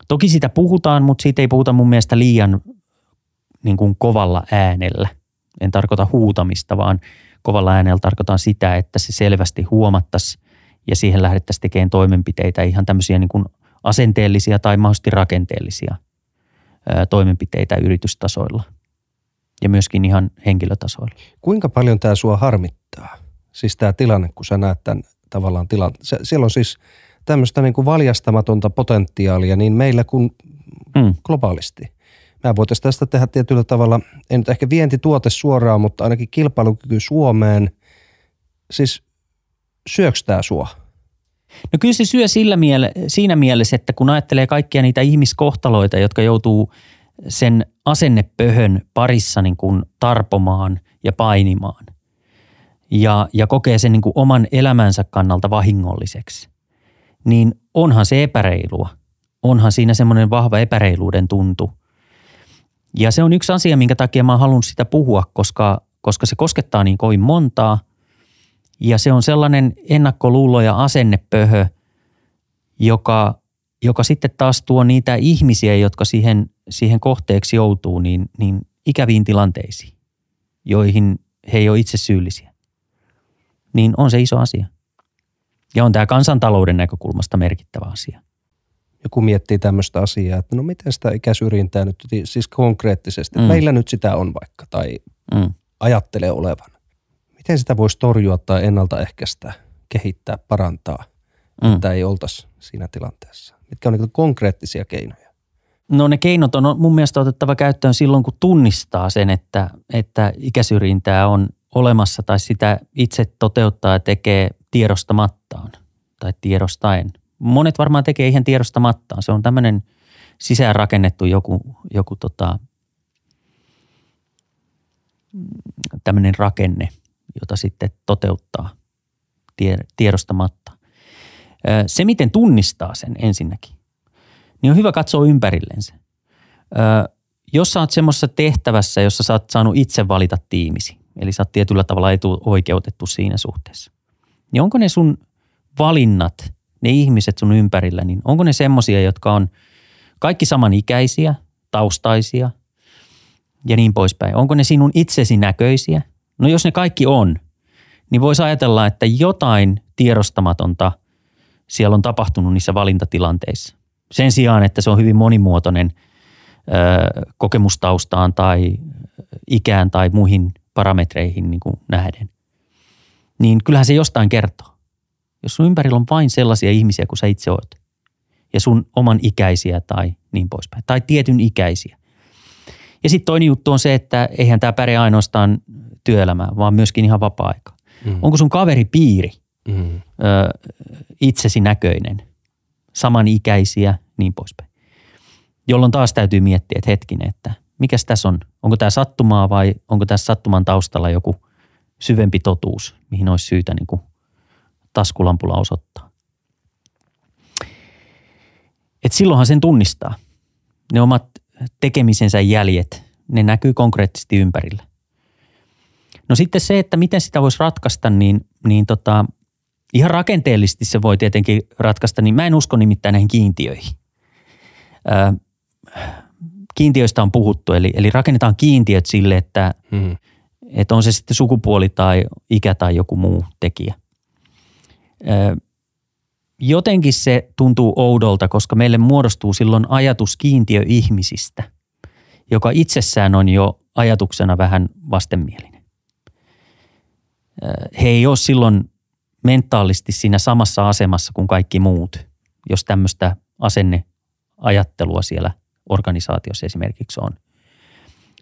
B: Toki sitä puhutaan, mutta siitä ei puhuta mun mielestä liian niin kuin kovalla äänellä. En tarkoita huutamista, vaan kovalla äänellä tarkoitan sitä, että se selvästi huomattaisi ja siihen lähdettäisiin tekemään toimenpiteitä, ihan tämmöisiä niin kuin asenteellisia tai mahdollisesti rakenteellisia toimenpiteitä yritystasoilla ja myöskin ihan henkilötasoilla.
A: Kuinka paljon tämä sua harmittaa? Siis tämä tilanne, kun sä näet tämän tavallaan tilanteen. Siellä on siis – tämmöistä niin kuin valjastamatonta potentiaalia niin meillä kuin mm. globaalisti. Mä voitaisiin tästä tehdä tietyllä tavalla, ei nyt ehkä vientituote suoraan, mutta ainakin kilpailukyky Suomeen. Siis syöks tää sua?
B: No kyllä se syö sillä miele- siinä mielessä, että kun ajattelee kaikkia niitä ihmiskohtaloita, jotka joutuu sen asennepöhön parissa niin kuin tarpomaan ja painimaan ja, ja kokee sen niin kuin oman elämänsä kannalta vahingolliseksi – niin onhan se epäreilua. Onhan siinä semmoinen vahva epäreiluuden tuntu. Ja se on yksi asia, minkä takia mä haluan sitä puhua, koska, koska se koskettaa niin kovin montaa. Ja se on sellainen ennakkoluulo ja asennepöhö, joka, joka sitten taas tuo niitä ihmisiä, jotka siihen, siihen kohteeksi joutuu, niin, niin ikäviin tilanteisiin, joihin he ei ole itse syyllisiä. Niin on se iso asia. Ja on tämä kansantalouden näkökulmasta merkittävä asia.
A: Joku miettii tämmöistä asiaa, että no miten sitä ikäsyrjintää nyt, siis konkreettisesti, mm. meillä nyt sitä on vaikka tai mm. ajattelee olevan. Miten sitä voisi torjua tai ennaltaehkäistä, kehittää, parantaa, mm. että ei oltaisi siinä tilanteessa? Mitkä on niin konkreettisia keinoja?
B: No ne keinot on mun mielestä otettava käyttöön silloin, kun tunnistaa sen, että, että ikäsyrjintää on olemassa tai sitä itse toteuttaa ja tekee tiedostamattaan tai tiedostaen. Monet varmaan tekee ihan tiedostamattaan. Se on tämmöinen sisäänrakennettu joku, joku tota, tämmöinen rakenne, jota sitten toteuttaa tiedostamatta. Se, miten tunnistaa sen ensinnäkin, niin on hyvä katsoa ympärillensä. Jos sä oot semmoisessa tehtävässä, jossa sä oot saanut itse valita tiimisi, eli sä oot tietyllä tavalla etuoikeutettu siinä suhteessa, niin onko ne sun valinnat, ne ihmiset sun ympärillä, niin onko ne semmosia, jotka on kaikki samanikäisiä, taustaisia, ja niin poispäin. Onko ne sinun itsesi näköisiä? No jos ne kaikki on, niin voisi ajatella, että jotain tiedostamatonta siellä on tapahtunut niissä valintatilanteissa. Sen sijaan, että se on hyvin monimuotoinen ö, kokemustaustaan tai ikään tai muihin parametreihin niin kuin nähden. Niin kyllähän se jostain kertoo. Jos sun ympärillä on vain sellaisia ihmisiä kuin sä itse oot ja sun oman ikäisiä tai niin poispäin, tai tietyn ikäisiä. Ja sitten toinen juttu on se, että eihän tämä pärjää ainoastaan työelämään, vaan myöskin ihan vapaa-aika. Mm. Onko sun kaveripiiri mm. ö, itsesi näköinen, samanikäisiä, niin poispäin. Jolloin taas täytyy miettiä, että hetkinen, että mikäs tässä on, onko tämä sattumaa vai onko tässä sattuman taustalla joku syvempi totuus, mihin olisi syytä niin kuin taskulampulla osoittaa. Et silloinhan sen tunnistaa. Ne omat tekemisensä jäljet, ne näkyy konkreettisesti ympärillä. No sitten se, että miten sitä voisi ratkaista, niin, niin tota, ihan rakenteellisesti se voi tietenkin ratkaista, niin mä en usko nimittäin näihin kiintiöihin. Ö, kiintiöistä on puhuttu, eli, eli rakennetaan kiintiöt sille, että, hmm. Että on se sitten sukupuoli tai ikä tai joku muu tekijä. Jotenkin se tuntuu oudolta, koska meille muodostuu silloin ajatus kiintiöihmisistä, joka itsessään on jo ajatuksena vähän vastenmielinen. He ei ole silloin mentaalisti siinä samassa asemassa kuin kaikki muut, jos tämmöistä asenneajattelua siellä organisaatiossa esimerkiksi on.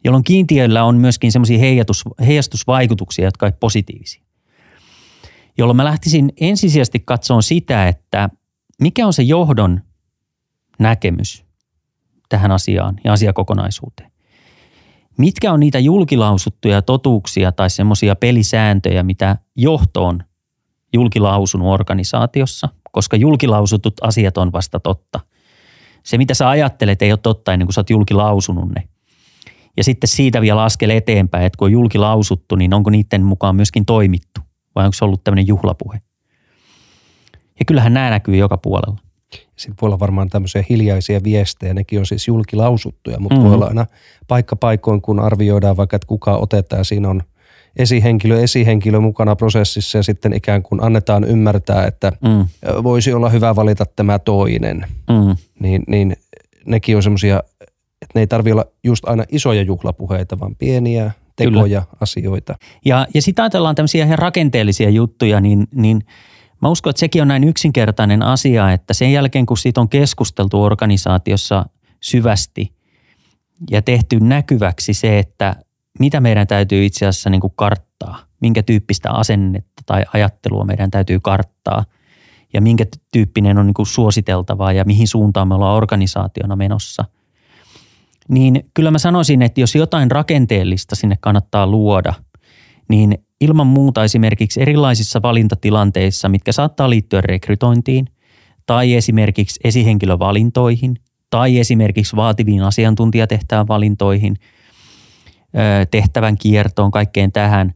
B: Jolloin kiintiöillä on myöskin semmoisia heijastusvaikutuksia, jotka ovat positiivisia jolloin mä lähtisin ensisijaisesti katsomaan sitä, että mikä on se johdon näkemys tähän asiaan ja asiakokonaisuuteen. Mitkä on niitä julkilausuttuja totuuksia tai semmoisia pelisääntöjä, mitä johto on julkilausunut organisaatiossa, koska julkilausutut asiat on vasta totta. Se, mitä sä ajattelet, ei ole totta ennen kuin sä oot julkilausunut ne. Ja sitten siitä vielä askel eteenpäin, että kun on julkilausuttu, niin onko niiden mukaan myöskin toimittu vai onko se ollut tämmöinen juhlapuhe? Ja kyllähän nämä näkyy joka puolella.
A: Sitten voi olla varmaan tämmöisiä hiljaisia viestejä, nekin on siis julkilausuttuja, mutta mm-hmm. voi olla aina paikka paikoin, kun arvioidaan vaikka, että kuka otetaan, siinä on esihenkilö, esihenkilö mukana prosessissa ja sitten ikään kuin annetaan ymmärtää, että mm. voisi olla hyvä valita tämä toinen. Mm. Niin, niin nekin on semmoisia, että ne ei tarvitse olla just aina isoja juhlapuheita, vaan pieniä, tekoja, Kyllä. asioita.
B: Ja, ja sitten ajatellaan tämmöisiä ihan rakenteellisia juttuja, niin, niin mä uskon, että sekin on näin yksinkertainen asia, että sen jälkeen kun siitä on keskusteltu organisaatiossa syvästi ja tehty näkyväksi se, että mitä meidän täytyy itse asiassa niin kuin karttaa, minkä tyyppistä asennetta tai ajattelua meidän täytyy karttaa ja minkä tyyppinen on niin kuin suositeltavaa ja mihin suuntaan me ollaan organisaationa menossa – niin kyllä mä sanoisin, että jos jotain rakenteellista sinne kannattaa luoda, niin ilman muuta esimerkiksi erilaisissa valintatilanteissa, mitkä saattaa liittyä rekrytointiin tai esimerkiksi esihenkilövalintoihin tai esimerkiksi vaativiin asiantuntijatehtävän valintoihin, tehtävän kiertoon, kaikkeen tähän,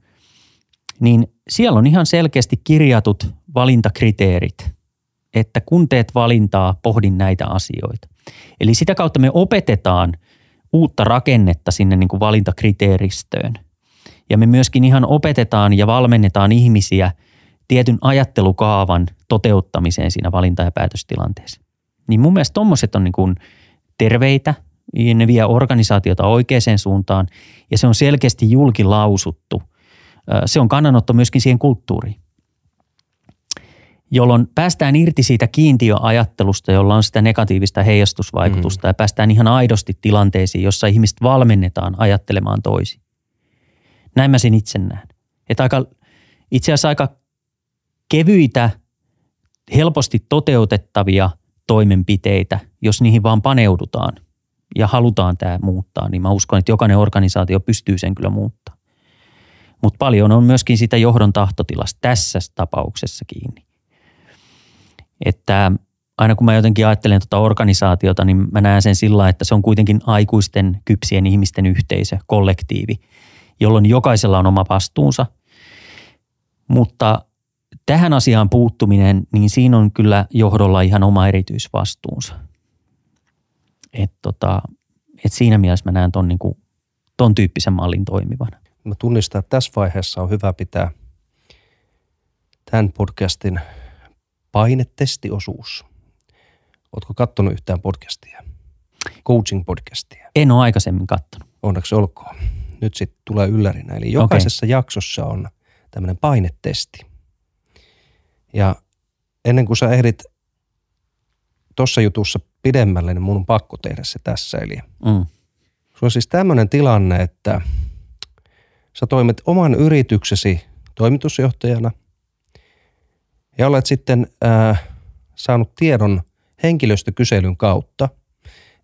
B: niin siellä on ihan selkeästi kirjatut valintakriteerit, että kun teet valintaa, pohdin näitä asioita. Eli sitä kautta me opetetaan – uutta rakennetta sinne niin kuin valintakriteeristöön. Ja me myöskin ihan opetetaan ja valmennetaan ihmisiä tietyn ajattelukaavan toteuttamiseen siinä valinta- ja päätöstilanteessa. Niin mun mielestä tommoset on niin kuin terveitä, ne vie organisaatiota oikeaan suuntaan ja se on selkeästi julkilausuttu. Se on kannanotto myöskin siihen kulttuuriin jolloin päästään irti siitä kiintiöajattelusta, jolla on sitä negatiivista heijastusvaikutusta mm. ja päästään ihan aidosti tilanteisiin, jossa ihmiset valmennetaan ajattelemaan toisin. Näin mä sen itse näen. Että aika, itse asiassa aika kevyitä, helposti toteutettavia toimenpiteitä, jos niihin vaan paneudutaan ja halutaan tämä muuttaa, niin mä uskon, että jokainen organisaatio pystyy sen kyllä muuttaa. Mutta paljon on myöskin sitä johdon tahtotilasta tässä tapauksessa kiinni. Että aina kun mä jotenkin ajattelen tuota organisaatiota, niin mä näen sen sillä, että se on kuitenkin aikuisten, kypsien ihmisten yhteisö, kollektiivi, jolloin jokaisella on oma vastuunsa. Mutta tähän asiaan puuttuminen, niin siinä on kyllä johdolla ihan oma erityisvastuunsa. Et tota, et siinä mielessä mä näen ton niinku ton tyyppisen mallin toimivan.
A: Mä tunnistan, että tässä vaiheessa on hyvä pitää tämän podcastin painetestiosuus. Ootko kattonut yhtään podcastia? Coaching-podcastia.
B: En ole aikaisemmin katsonut.
A: Onneksi olkoon. Nyt sitten tulee yllärinä. Eli jokaisessa okay. jaksossa on tämmöinen painetesti. Ja ennen kuin sä ehdit tuossa jutussa pidemmälle, niin mun on pakko tehdä se tässä. Eli mm. sulla on siis tämmöinen tilanne, että sä toimit oman yrityksesi toimitusjohtajana ja olet sitten äh, saanut tiedon henkilöstökyselyn kautta,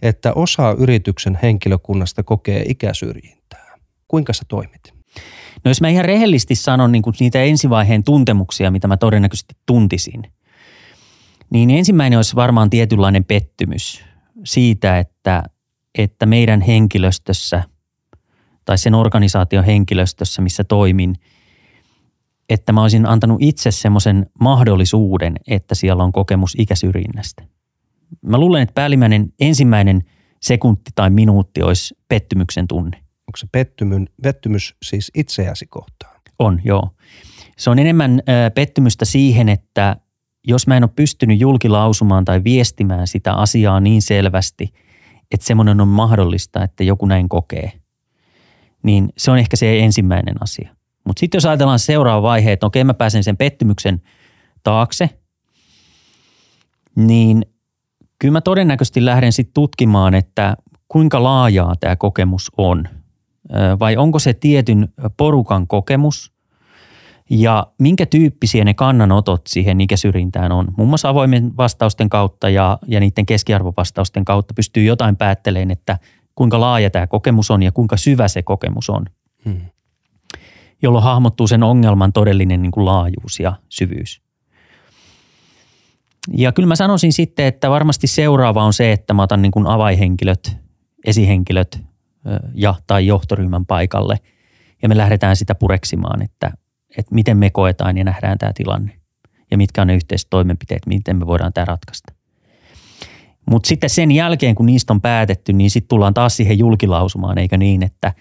A: että osa yrityksen henkilökunnasta kokee ikäsyrjintää. Kuinka sä toimit?
B: No jos mä ihan rehellisesti sanon niin kuin niitä ensivaiheen tuntemuksia, mitä mä todennäköisesti tuntisin, niin ensimmäinen olisi varmaan tietynlainen pettymys siitä, että, että meidän henkilöstössä tai sen organisaation henkilöstössä, missä toimin, että mä olisin antanut itse semmoisen mahdollisuuden, että siellä on kokemus ikäsyrjinnästä. Mä luulen, että päällimmäinen ensimmäinen sekunti tai minuutti olisi pettymyksen tunne.
A: Onko se pettymyn, pettymys siis itseäsi kohtaan?
B: On, joo. Se on enemmän äh, pettymystä siihen, että jos mä en ole pystynyt julkilausumaan tai viestimään sitä asiaa niin selvästi, että semmoinen on mahdollista, että joku näin kokee, niin se on ehkä se ensimmäinen asia. Mutta sitten jos ajatellaan seuraava vaihe, että okei mä pääsen sen pettymyksen taakse, niin kyllä mä todennäköisesti lähden sitten tutkimaan, että kuinka laajaa tämä kokemus on. Vai onko se tietyn porukan kokemus ja minkä tyyppisiä ne kannanotot siihen ikäsyrjintään on. Muun muassa avoimen vastausten kautta ja, ja niiden keskiarvovastausten kautta pystyy jotain päättelemään, että kuinka laaja tämä kokemus on ja kuinka syvä se kokemus on. Hmm. Jolloin hahmottuu sen ongelman todellinen niin kuin laajuus ja syvyys. Ja kyllä mä sanoisin sitten, että varmasti seuraava on se, että mä otan niin kuin avaihenkilöt, esihenkilöt ja tai johtoryhmän paikalle ja me lähdetään sitä pureksimaan, että, että miten me koetaan ja nähdään tämä tilanne ja mitkä on ne yhteiset toimenpiteet, miten me voidaan tämä ratkaista. Mutta sitten sen jälkeen, kun niistä on päätetty, niin sitten tullaan taas siihen julkilausumaan, eikä niin, että,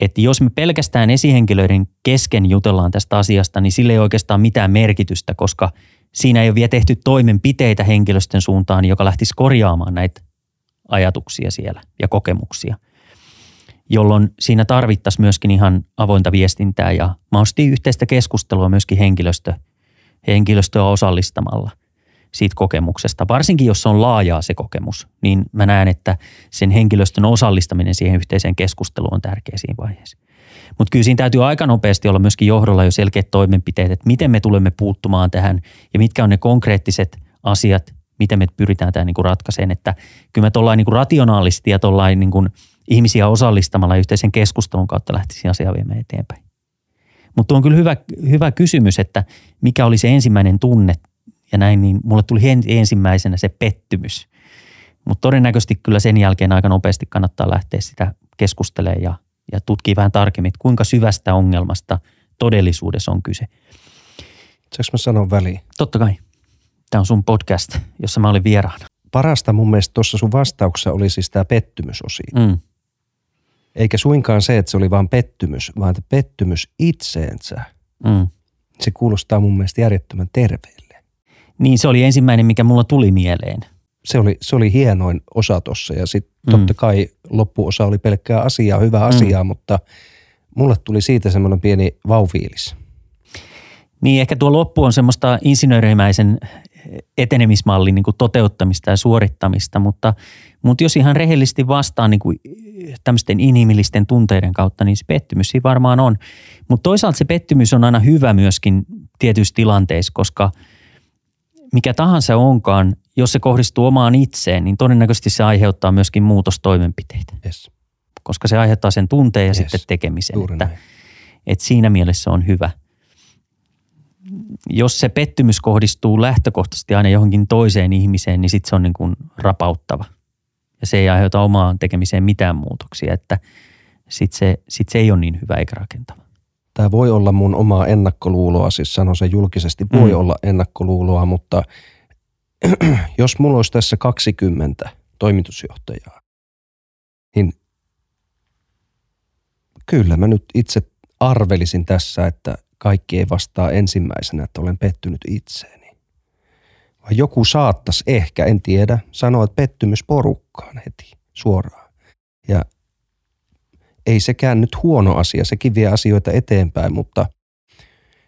B: että jos me pelkästään esihenkilöiden kesken jutellaan tästä asiasta, niin sille ei oikeastaan mitään merkitystä, koska siinä ei ole vielä tehty toimenpiteitä henkilöstön suuntaan, joka lähtisi korjaamaan näitä ajatuksia siellä ja kokemuksia, jolloin siinä tarvittaisiin myöskin ihan avointa viestintää ja mahdollisesti yhteistä keskustelua myöskin henkilöstö, henkilöstöä osallistamalla siitä kokemuksesta. Varsinkin jos on laajaa se kokemus, niin mä näen, että sen henkilöstön osallistaminen siihen yhteiseen keskusteluun on tärkeä siinä vaiheessa. Mutta kyllä siinä täytyy aika nopeasti olla myöskin johdolla jo selkeät toimenpiteet, että miten me tulemme puuttumaan tähän ja mitkä on ne konkreettiset asiat, miten me pyritään tämä niinku ratkaiseen. Että kyllä me tuollain niinku rationaalisesti ja tuollain niinku ihmisiä osallistamalla yhteisen keskustelun kautta lähtisi asiaa viemään eteenpäin. Mutta on kyllä hyvä, hyvä kysymys, että mikä oli se ensimmäinen tunne ja näin, niin mulle tuli ensimmäisenä se pettymys. Mutta todennäköisesti kyllä sen jälkeen aika nopeasti kannattaa lähteä sitä keskustelemaan ja ja tutkii vähän tarkemmin, että kuinka syvästä ongelmasta todellisuudessa on kyse.
A: Saanko mä sanoa väliin?
B: Totta kai. Tämä on sun podcast, jossa mä olin vieraana.
A: Parasta mun mielestä tuossa sun vastauksessa oli siis tämä pettymysosio. Mm. Eikä suinkaan se, että se oli vain pettymys, vaan että pettymys itseensä. Mm. Se kuulostaa mun mielestä järjettömän terveelle.
B: Niin, se oli ensimmäinen, mikä mulla tuli mieleen –
A: se oli, se oli hienoin osa tuossa ja sitten mm. totta kai loppuosa oli pelkkää asiaa, hyvää mm. asiaa, mutta mulle tuli siitä semmoinen pieni vaufiilis.
B: Niin ehkä tuo loppu on semmoista insinöörimäisen etenemismallin niin kuin toteuttamista ja suorittamista, mutta, mutta jos ihan rehellisesti vastaan niin kuin tämmöisten inhimillisten tunteiden kautta, niin se pettymys siinä varmaan on. Mutta toisaalta se pettymys on aina hyvä myöskin tietyissä tilanteissa, koska mikä tahansa onkaan, jos se kohdistuu omaan itseen, niin todennäköisesti se aiheuttaa myöskin muutostoimenpiteitä.
A: Yes.
B: Koska se aiheuttaa sen tunteen ja yes. sitten tekemisen. että, että siinä mielessä on hyvä. Jos se pettymys kohdistuu lähtökohtaisesti aina johonkin toiseen ihmiseen, niin sitten se on niin kuin rapauttava. Ja se ei aiheuta omaan tekemiseen mitään muutoksia, että sitten se, sit se ei ole niin hyvä eikä rakentava.
A: Tämä voi olla mun omaa ennakkoluuloa, siis sanon se julkisesti, voi mm. olla ennakkoluuloa, mutta – jos mulla olisi tässä 20 toimitusjohtajaa, niin Kyllä, mä nyt itse arvelisin tässä, että kaikki ei vastaa ensimmäisenä, että olen pettynyt itseeni. Vai joku saattaisi ehkä, en tiedä, sanoa, että pettymys porukkaan heti suoraan. Ja ei sekään nyt huono asia, sekin vie asioita eteenpäin, mutta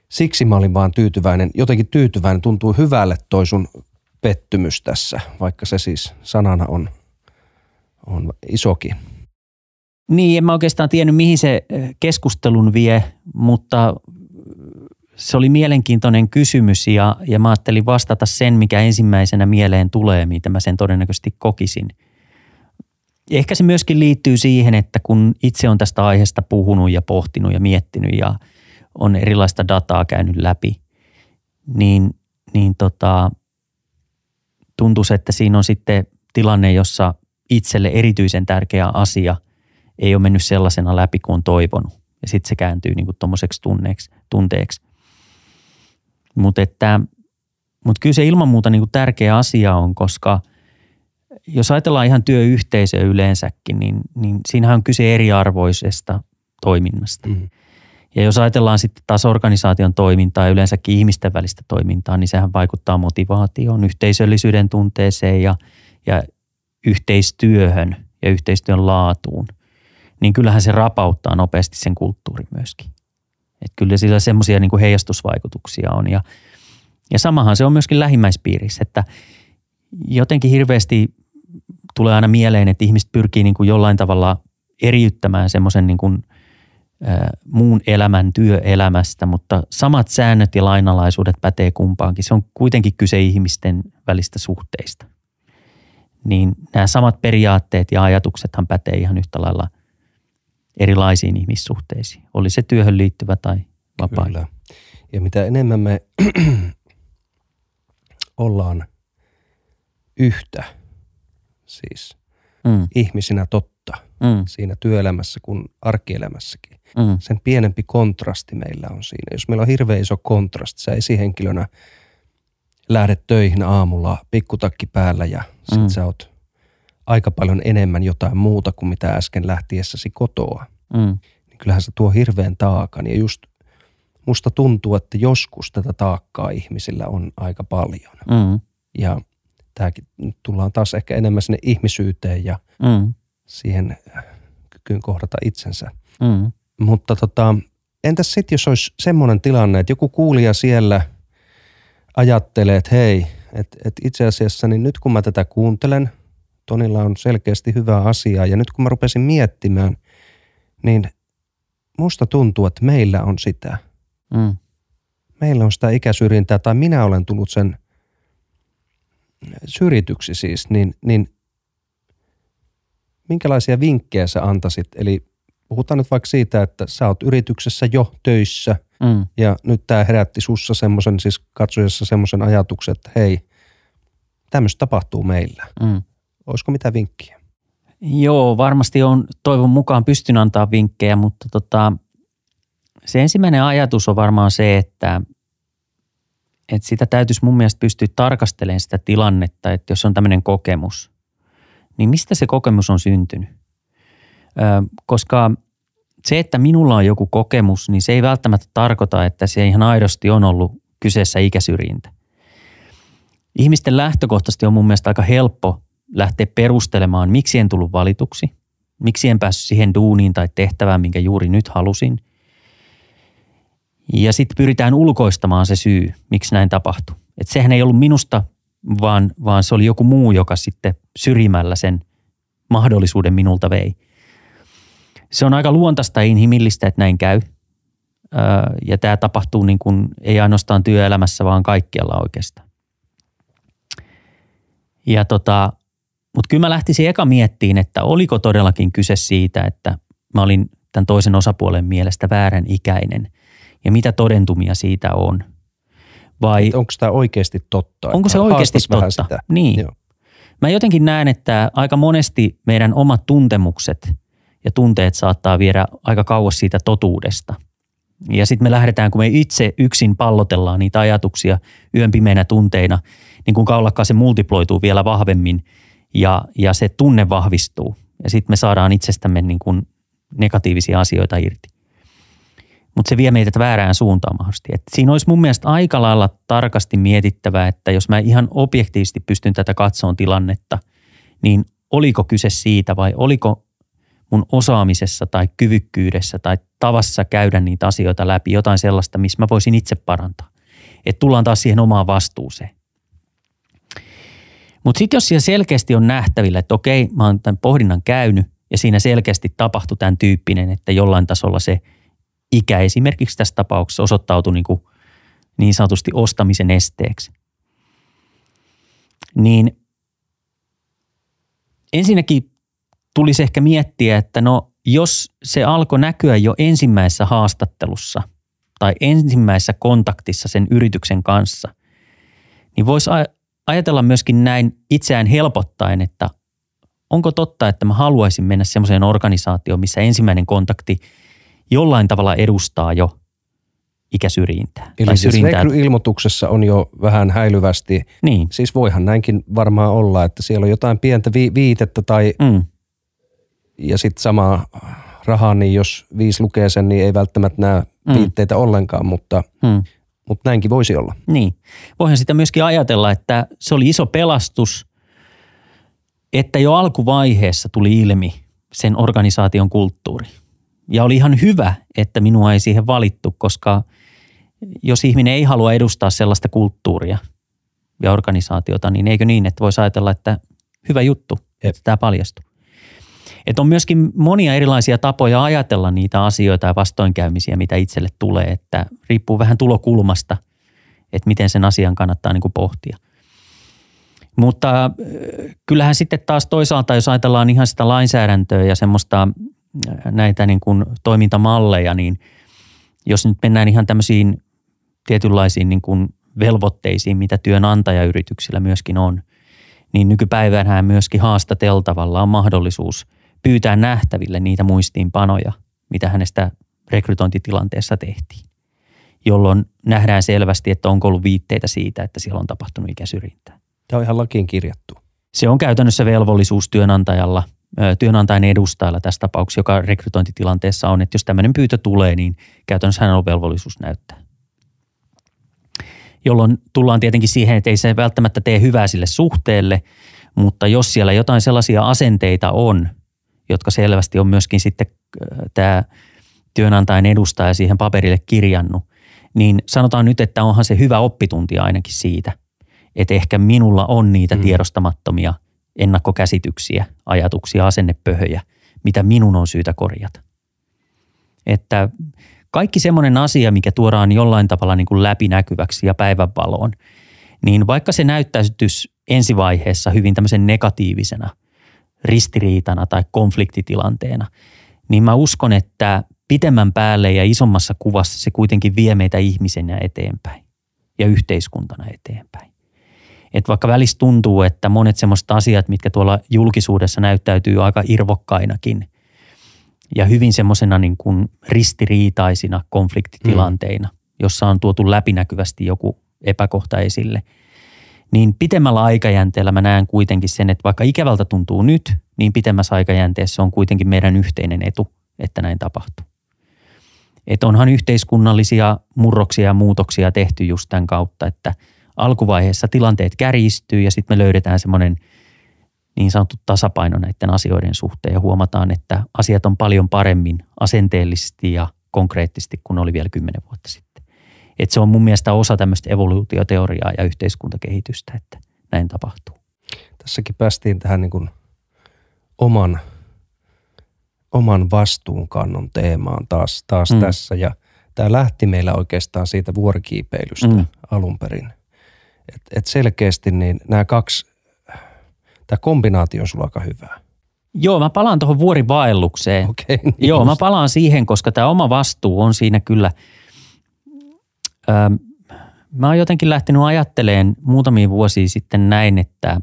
A: siksi mä olin vaan tyytyväinen, jotenkin tyytyväinen, tuntuu hyvälle toi sun pettymys tässä, vaikka se siis sanana on, on isokin.
B: Niin, en mä oikeastaan tiennyt, mihin se keskustelun vie, mutta se oli mielenkiintoinen kysymys ja, ja mä ajattelin vastata sen, mikä ensimmäisenä mieleen tulee, mitä mä sen todennäköisesti kokisin. Ehkä se myöskin liittyy siihen, että kun itse on tästä aiheesta puhunut ja pohtinut ja miettinyt ja on erilaista dataa käynyt läpi, niin, niin tota, tuntuisi, että siinä on sitten tilanne, jossa itselle erityisen tärkeä asia ei ole mennyt sellaisena läpi kuin on toivonut. Ja sitten se kääntyy niin tuommoiseksi tunteeksi. Mutta mut kyllä se ilman muuta niin tärkeä asia on, koska jos ajatellaan ihan työyhteisöä yleensäkin, niin, niin siinähän on kyse eriarvoisesta toiminnasta. Mm. Ja jos ajatellaan sitten taas organisaation toimintaa ja yleensäkin ihmisten välistä toimintaa, niin sehän vaikuttaa motivaatioon, yhteisöllisyyden tunteeseen ja, ja yhteistyöhön ja yhteistyön laatuun. Niin kyllähän se rapauttaa nopeasti sen kulttuurin myöskin. Että kyllä sillä semmoisia niin heijastusvaikutuksia on. Ja, ja samahan se on myöskin lähimmäispiirissä, että jotenkin hirveästi tulee aina mieleen, että ihmiset pyrkii niin kuin jollain tavalla eriyttämään semmoisen niin kuin, muun elämän työelämästä, mutta samat säännöt ja lainalaisuudet pätee kumpaankin. Se on kuitenkin kyse ihmisten välistä suhteista. Niin nämä samat periaatteet ja ajatuksethan pätee ihan yhtä lailla – erilaisiin ihmissuhteisiin. Oli se työhön liittyvä tai vapaa. Kyllä.
A: Ja mitä enemmän me ollaan yhtä, siis mm. ihmisinä totta mm. siinä työelämässä kuin arkielämässäkin. Mm. Sen pienempi kontrasti meillä on siinä. Jos meillä on hirveän iso kontrasti, sä esihenkilönä lähdet töihin aamulla pikkutakki päällä ja sit mm. sä oot aika paljon enemmän jotain muuta kuin mitä äsken lähtiessäsi kotoa. Mm. Niin kyllähän se tuo hirveän taakan ja just musta tuntuu, että joskus tätä taakkaa ihmisillä on aika paljon. Mm. Ja tämäkin tullaan taas ehkä enemmän sinne ihmisyyteen ja mm. siihen kykyyn kohdata itsensä. Mm. Mutta tota, entäs sitten, jos olisi semmoinen tilanne, että joku kuulija siellä ajattelee, että hei, että et itse asiassa niin nyt kun mä tätä kuuntelen, Tonilla on selkeästi hyvää asiaa ja nyt kun mä rupesin miettimään, niin musta tuntuu, että meillä on sitä. Mm. Meillä on sitä ikäsyrjintää tai minä olen tullut sen syrjityksi siis, niin, niin minkälaisia vinkkejä sä antaisit? Eli puhutaan nyt vaikka siitä, että sä oot yrityksessä jo töissä mm. ja nyt tämä herätti sussa semmoisen, siis katsojassa semmoisen ajatuksen, että hei, tämmöistä tapahtuu meillä. Mm. Olisiko mitä vinkkiä?
B: Joo, varmasti on toivon mukaan pystyn antaa vinkkejä, mutta tota, se ensimmäinen ajatus on varmaan se, että, että sitä täytyisi mun mielestä pystyä tarkastelemaan sitä tilannetta, että jos on tämmöinen kokemus, niin mistä se kokemus on syntynyt? Ö, koska se, että minulla on joku kokemus, niin se ei välttämättä tarkoita, että se ihan aidosti on ollut kyseessä ikäsyrjintä. Ihmisten lähtökohtaisesti on mun mielestä aika helppo lähteä perustelemaan, miksi en tullut valituksi, miksi en päässyt siihen duuniin tai tehtävään, minkä juuri nyt halusin. Ja sitten pyritään ulkoistamaan se syy, miksi näin tapahtui. Et sehän ei ollut minusta, vaan, vaan se oli joku muu, joka sitten syrjimällä sen mahdollisuuden minulta vei. Se on aika luontaista ja inhimillistä, että näin käy. Ja tämä tapahtuu niin kuin, ei ainoastaan työelämässä, vaan kaikkialla oikeastaan. Ja tota, mutta kyllä mä lähtisin eka miettiin, että oliko todellakin kyse siitä, että mä olin tämän toisen osapuolen mielestä väärän ikäinen ja mitä todentumia siitä on.
A: Vai onko tämä oikeasti totta?
B: Onko se oikeasti totta? Sitä. Niin. Joo. Mä jotenkin näen, että aika monesti meidän omat tuntemukset ja tunteet saattaa viedä aika kauas siitä totuudesta. Ja sitten me lähdetään, kun me itse yksin pallotellaan niitä ajatuksia yön pimeinä tunteina, niin kun kaulakkaa se multiploituu vielä vahvemmin – ja, ja se tunne vahvistuu. Ja sitten me saadaan itsestämme niin kuin negatiivisia asioita irti. Mutta se vie meitä väärään suuntaan mahdollisesti. Et siinä olisi mun mielestä aika lailla tarkasti mietittävää, että jos mä ihan objektiivisesti pystyn tätä katsoon tilannetta, niin oliko kyse siitä vai oliko mun osaamisessa tai kyvykkyydessä tai tavassa käydä niitä asioita läpi jotain sellaista, missä mä voisin itse parantaa. Että tullaan taas siihen omaan vastuuseen. Mutta sitten jos siellä selkeästi on nähtävillä, että okei, mä oon tämän pohdinnan käynyt ja siinä selkeästi tapahtui tämän tyyppinen, että jollain tasolla se ikä esimerkiksi tässä tapauksessa osoittautui niin, kuin niin sanotusti ostamisen esteeksi. Niin ensinnäkin tulisi ehkä miettiä, että no jos se alkoi näkyä jo ensimmäisessä haastattelussa tai ensimmäisessä kontaktissa sen yrityksen kanssa, niin voisi ajatella myöskin näin itseään helpottaen, että onko totta, että mä haluaisin mennä semmoiseen organisaatioon, missä ensimmäinen kontakti jollain tavalla edustaa jo ikäsyrjintää.
A: Eli siis rekryilmoituksessa on jo vähän häilyvästi. Niin. Siis voihan näinkin varmaan olla, että siellä on jotain pientä vi- viitettä tai mm. ja sitten sama rahaa, niin jos viisi lukee sen, niin ei välttämättä näe mm. viitteitä ollenkaan, mutta mm mutta näinkin voisi olla.
B: Niin. Voihan sitä myöskin ajatella, että se oli iso pelastus, että jo alkuvaiheessa tuli ilmi sen organisaation kulttuuri. Ja oli ihan hyvä, että minua ei siihen valittu, koska jos ihminen ei halua edustaa sellaista kulttuuria ja organisaatiota, niin eikö niin, että voisi ajatella, että hyvä juttu, että tämä paljastuu. Että on myöskin monia erilaisia tapoja ajatella niitä asioita ja vastoinkäymisiä, mitä itselle tulee, että riippuu vähän tulokulmasta, että miten sen asian kannattaa niin kuin pohtia. Mutta äh, kyllähän sitten taas toisaalta, jos ajatellaan ihan sitä lainsäädäntöä ja semmoista näitä niin kuin toimintamalleja, niin jos nyt mennään ihan tämmöisiin tietynlaisiin niin kuin velvoitteisiin, mitä työnantajayrityksillä myöskin on, niin nykypäivänä myöskin haastateltavalla on mahdollisuus – pyytää nähtäville niitä muistiinpanoja, mitä hänestä rekrytointitilanteessa tehtiin, jolloin nähdään selvästi, että onko ollut viitteitä siitä, että siellä on tapahtunut ikäsyrjintää.
A: Tämä on ihan lakiin kirjattu.
B: Se on käytännössä velvollisuus työnantajalla, työnantajan edustajalla tässä tapauksessa, joka rekrytointitilanteessa on, että jos tämmöinen pyytö tulee, niin käytännössä hän on velvollisuus näyttää. Jolloin tullaan tietenkin siihen, että ei se välttämättä tee hyvää sille suhteelle, mutta jos siellä jotain sellaisia asenteita on, jotka selvästi on myöskin sitten tämä työnantajan edustaja siihen paperille kirjannut, niin sanotaan nyt, että onhan se hyvä oppitunti ainakin siitä, että ehkä minulla on niitä mm. tiedostamattomia ennakkokäsityksiä, ajatuksia, asennepöhöjä, mitä minun on syytä korjata. Että kaikki semmoinen asia, mikä tuodaan jollain tavalla niin kuin läpinäkyväksi ja päivänvaloon, niin vaikka se näyttäytyisi ensivaiheessa hyvin tämmöisen negatiivisena – ristiriitana tai konfliktitilanteena, niin mä uskon, että pitemmän päälle ja isommassa kuvassa se kuitenkin vie meitä ihmisenä eteenpäin ja yhteiskuntana eteenpäin. Et vaikka välissä tuntuu, että monet semmoista asiat, mitkä tuolla julkisuudessa näyttäytyy aika irvokkainakin ja hyvin semmoisena niin kuin ristiriitaisina konfliktitilanteina, mm. jossa on tuotu läpinäkyvästi joku epäkohta esille – niin pitemmällä aikajänteellä mä näen kuitenkin sen, että vaikka ikävältä tuntuu nyt, niin pitemmässä aikajänteessä on kuitenkin meidän yhteinen etu, että näin tapahtuu. Että onhan yhteiskunnallisia murroksia ja muutoksia tehty just tämän kautta, että alkuvaiheessa tilanteet kärjistyy ja sitten me löydetään semmoinen niin sanottu tasapaino näiden asioiden suhteen ja huomataan, että asiat on paljon paremmin asenteellisesti ja konkreettisesti kuin oli vielä kymmenen vuotta sitten. Että se on mun mielestä osa tämmöistä evoluutioteoriaa ja yhteiskuntakehitystä, että näin tapahtuu.
A: Tässäkin päästiin tähän niin kuin oman, oman vastuunkannon teemaan taas, taas mm. tässä. Ja tämä lähti meillä oikeastaan siitä vuorikiipeilystä mm. alun perin. Et, et selkeästi niin nämä kaksi, tämä kombinaatio on sulla aika hyvä.
B: Joo, mä palaan tuohon vuorivaellukseen.
A: Okay, niin
B: Joo, just. mä palaan siihen, koska tämä oma vastuu on siinä kyllä – mä oon jotenkin lähtenyt ajattelemaan muutamia vuosia sitten näin, että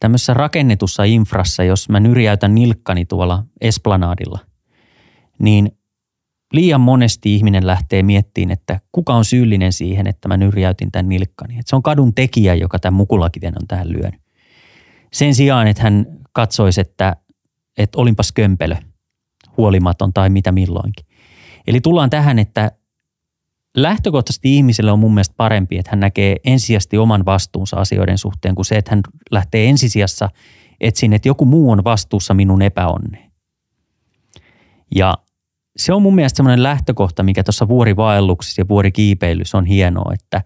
B: tämmöisessä rakennetussa infrassa, jos mä nyrjäytän nilkkani tuolla esplanadilla, niin liian monesti ihminen lähtee miettimään, että kuka on syyllinen siihen, että mä nyrjäytin tämän nilkkani. Että se on kadun tekijä, joka tämän mukulakiven on tähän lyönyt. Sen sijaan, että hän katsoisi, että, että olinpas kömpelö, huolimaton tai mitä milloinkin. Eli tullaan tähän, että lähtökohtaisesti ihmiselle on mun mielestä parempi, että hän näkee ensisijaisesti oman vastuunsa asioiden suhteen, kuin se, että hän lähtee ensisijassa etsin, että joku muu on vastuussa minun epäonneen. Ja se on mun mielestä semmoinen lähtökohta, mikä tuossa vuorivaelluksessa ja vuorikiipeilyssä on hienoa, että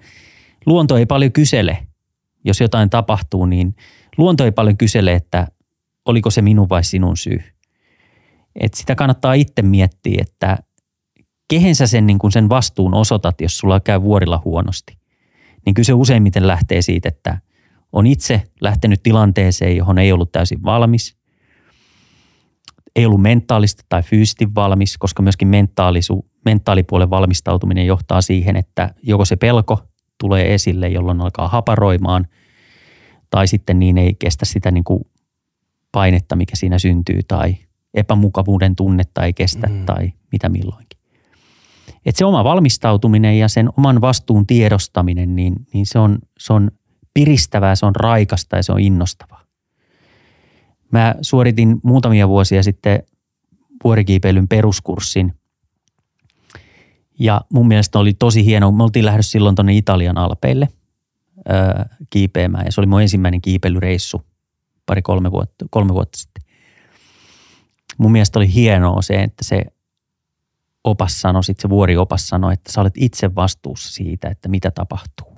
B: luonto ei paljon kysele, jos jotain tapahtuu, niin luonto ei paljon kysele, että oliko se minun vai sinun syy. Et sitä kannattaa itse miettiä, että kehen sä sen, niin kun sen vastuun osoitat, jos sulla käy vuorilla huonosti. Niin kyllä se useimmiten lähtee siitä, että on itse lähtenyt tilanteeseen, johon ei ollut täysin valmis. Ei ollut mentaalista tai fyysisesti valmis, koska myöskin mentaalisu, mentaalipuolen valmistautuminen johtaa siihen, että joko se pelko tulee esille, jolloin alkaa haparoimaan, tai sitten niin ei kestä sitä niin kuin painetta, mikä siinä syntyy, tai epämukavuuden tunnetta ei kestä, mm. tai mitä milloinkin. Et se oma valmistautuminen ja sen oman vastuun tiedostaminen, niin, niin se, on, se on piristävää, se on raikasta ja se on innostavaa. Mä suoritin muutamia vuosia sitten vuorikiipeilyn peruskurssin ja mun mielestä oli tosi hieno. Me oltiin lähdössä silloin tuonne Italian alpeille öö, kiipeämään ja se oli mun ensimmäinen kiipeilyreissu pari-kolme vuotta, kolme vuotta sitten. Mun mielestä oli hienoa se, että se opas sanoi, sit se vuoriopas sanoi, että sä olet itse vastuussa siitä, että mitä tapahtuu.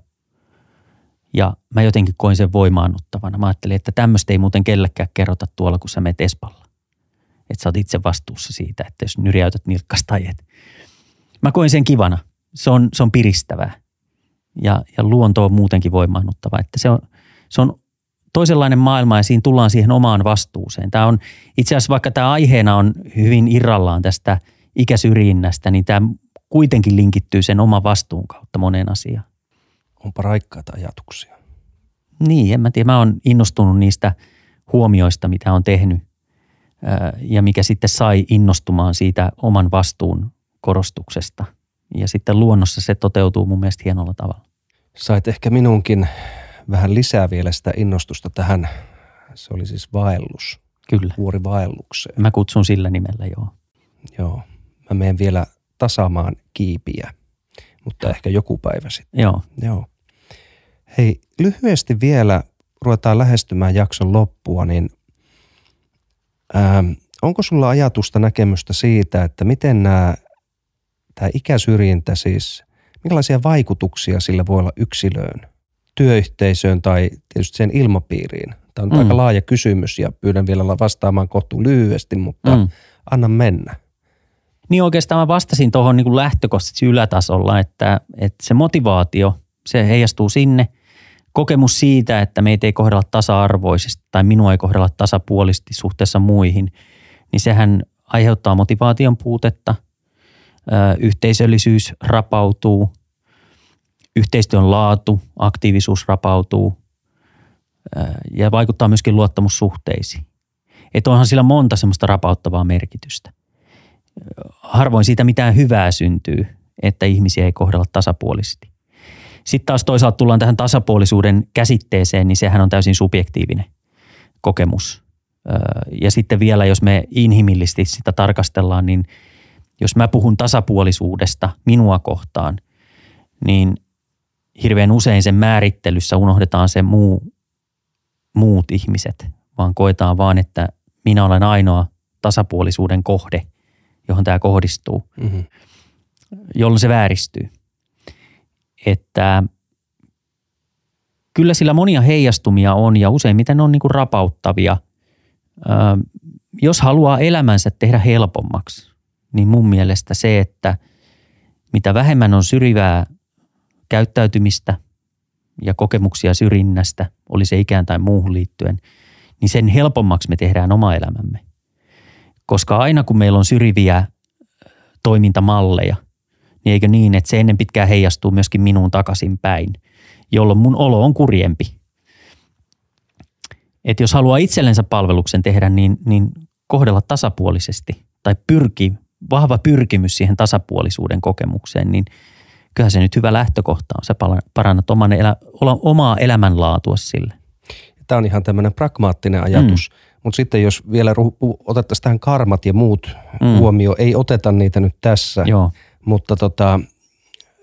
B: Ja mä jotenkin koin sen voimaannuttavana. Mä ajattelin, että tämmöistä ei muuten kellekään kerrota tuolla, kun sä menet Espalla. Että sä oot itse vastuussa siitä, että jos nyrjäytät nilkkas tai et. Mä koin sen kivana. Se on, se on piristävää. Ja, ja luonto on muutenkin voimaannuttava. Että se on, se on toisenlainen maailma ja siinä tullaan siihen omaan vastuuseen. Tämä on itse asiassa, vaikka tämä aiheena on hyvin irrallaan tästä ikäsyrjinnästä, niin tämä kuitenkin linkittyy sen oman vastuun kautta moneen asiaan
A: onpa raikkaita ajatuksia.
B: Niin, en mä tiedä. Mä oon innostunut niistä huomioista, mitä on tehnyt ja mikä sitten sai innostumaan siitä oman vastuun korostuksesta. Ja sitten luonnossa se toteutuu mun mielestä hienolla tavalla.
A: Sait ehkä minunkin vähän lisää vielä sitä innostusta tähän. Se oli siis vaellus.
B: Kyllä.
A: Vuorivaellukseen.
B: Mä kutsun sillä nimellä, joo.
A: Joo. Mä menen vielä tasaamaan kiipiä, mutta ehkä joku päivä sitten.
B: Joo.
A: Joo. Hei, lyhyesti vielä ruvetaan lähestymään jakson loppua, niin ää, ähm, onko sulla ajatusta, näkemystä siitä, että miten nämä, tämä ikäsyrjintä siis, millaisia vaikutuksia sillä voi olla yksilöön, työyhteisöön tai tietysti sen ilmapiiriin? Tämä on mm. aika laaja kysymys ja pyydän vielä vastaamaan kohtuu lyhyesti, mutta mm. anna mennä.
B: Niin oikeastaan mä vastasin tuohon niin lähtökohtaisesti ylätasolla, että, että se motivaatio, se heijastuu sinne – kokemus siitä, että meitä ei kohdella tasa-arvoisesti tai minua ei kohdella tasapuolisesti suhteessa muihin, niin sehän aiheuttaa motivaation puutetta, yhteisöllisyys rapautuu, yhteistyön laatu, aktiivisuus rapautuu ja vaikuttaa myöskin luottamussuhteisiin. Että onhan sillä monta semmoista rapauttavaa merkitystä. Harvoin siitä mitään hyvää syntyy, että ihmisiä ei kohdella tasapuolisesti. Sitten taas toisaalta tullaan tähän tasapuolisuuden käsitteeseen, niin sehän on täysin subjektiivinen kokemus. Ja sitten vielä, jos me inhimillisesti sitä tarkastellaan, niin jos mä puhun tasapuolisuudesta minua kohtaan, niin hirveän usein sen määrittelyssä unohdetaan se muu, muut ihmiset, vaan koetaan vaan, että minä olen ainoa tasapuolisuuden kohde, johon tämä kohdistuu, mm-hmm. jolloin se vääristyy että kyllä sillä monia heijastumia on ja useimmiten on niin rapauttavia. Ö, jos haluaa elämänsä tehdä helpommaksi, niin mun mielestä se, että mitä vähemmän on syrjivää käyttäytymistä ja kokemuksia syrjinnästä, oli se ikään tai muuhun liittyen, niin sen helpommaksi me tehdään oma elämämme. Koska aina kun meillä on syrjiviä toimintamalleja, niin eikö niin, että se ennen pitkään heijastuu myöskin minuun takaisin päin, jolloin mun olo on kurjempi. Että jos haluaa itsellensä palveluksen tehdä, niin, niin kohdella tasapuolisesti tai pyrki, vahva pyrkimys siihen tasapuolisuuden kokemukseen, niin kyllähän se nyt hyvä lähtökohta on. Sä parannat oman elä, omaa elämänlaatua sille.
A: Tämä on ihan tämmöinen pragmaattinen ajatus, mm. Mutta sitten jos vielä otettaisiin tähän karmat ja muut mm. huomio, ei oteta niitä nyt tässä,
B: Joo.
A: Mutta tota,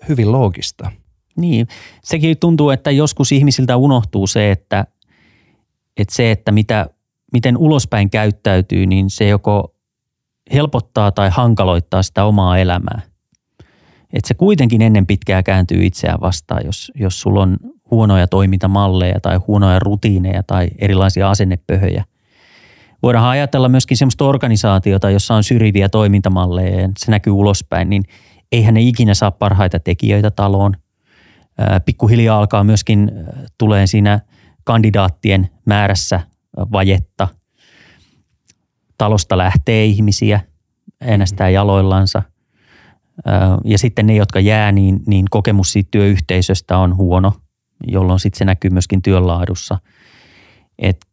A: hyvin loogista.
B: Niin, sekin tuntuu, että joskus ihmisiltä unohtuu se, että, että se, että mitä, miten ulospäin käyttäytyy, niin se joko helpottaa tai hankaloittaa sitä omaa elämää. Että se kuitenkin ennen pitkää kääntyy itseään vastaan, jos, jos sulla on huonoja toimintamalleja tai huonoja rutiineja tai erilaisia asennepöhöjä. Voidaan ajatella myöskin sellaista organisaatiota, jossa on syrjiviä toimintamalleja ja se näkyy ulospäin, niin eihän ne ikinä saa parhaita tekijöitä taloon. Pikkuhiljaa alkaa myöskin tulee siinä kandidaattien määrässä vajetta. Talosta lähtee ihmisiä, äänestää jaloillansa. Ja sitten ne, jotka jää, niin, niin kokemus siitä työyhteisöstä on huono, jolloin sitten se näkyy myöskin työnlaadussa. Et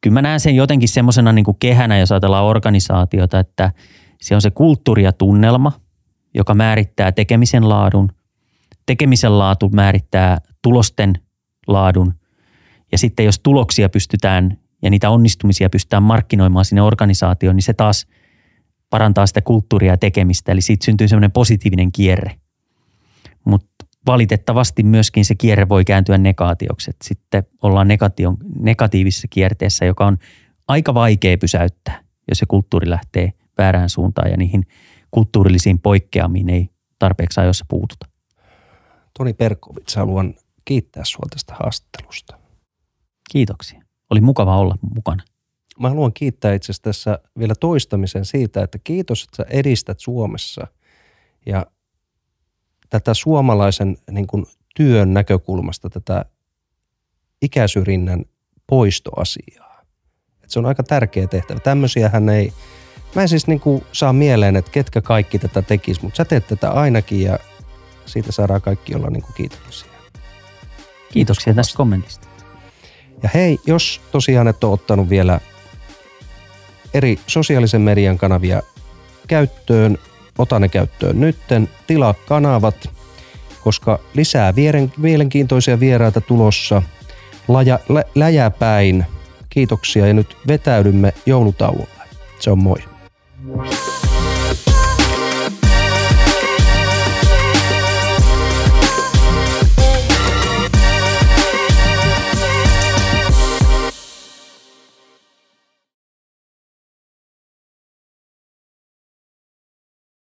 B: kyllä mä näen sen jotenkin semmoisena niin kehänä, jos ajatellaan organisaatiota, että se on se kulttuuri ja tunnelma, joka määrittää tekemisen laadun. Tekemisen laatu määrittää tulosten laadun. Ja sitten jos tuloksia pystytään ja niitä onnistumisia pystytään markkinoimaan sinne organisaatioon, niin se taas parantaa sitä kulttuuria ja tekemistä. Eli siitä syntyy semmoinen positiivinen kierre. Mutta valitettavasti myöskin se kierre voi kääntyä negaatioksi. Että sitten ollaan negation, negatiivisessa kierteessä, joka on aika vaikea pysäyttää, jos se kulttuuri lähtee väärään suuntaan ja niihin kulttuurillisiin poikkeamiin ei tarpeeksi ajoissa puututa.
A: Toni Perkovits, haluan kiittää sinua tästä haastattelusta.
B: Kiitoksia. Oli mukava olla mukana.
A: Mä haluan kiittää itse asiassa tässä vielä toistamisen siitä, että kiitos, että sä edistät Suomessa ja tätä suomalaisen niin kuin, työn näkökulmasta tätä ikäsyrjinnän poistoasiaa. Et se on aika tärkeä tehtävä. Tämmöisiähän ei, mä en siis niin kuin, saa mieleen, että ketkä kaikki tätä tekis, mutta sä teet tätä ainakin ja siitä saadaan kaikki olla niin kuin kiitollisia.
B: Kiitoksia tästä kommentista.
A: Ja hei, jos tosiaan et ole ottanut vielä eri sosiaalisen median kanavia käyttöön, ota ne käyttöön nytten, tilaa kanavat, koska lisää vieren, mielenkiintoisia vieraita tulossa Laja, lä, läjäpäin. Kiitoksia ja nyt vetäydymme joulutauolle. Se on moi. Yeah.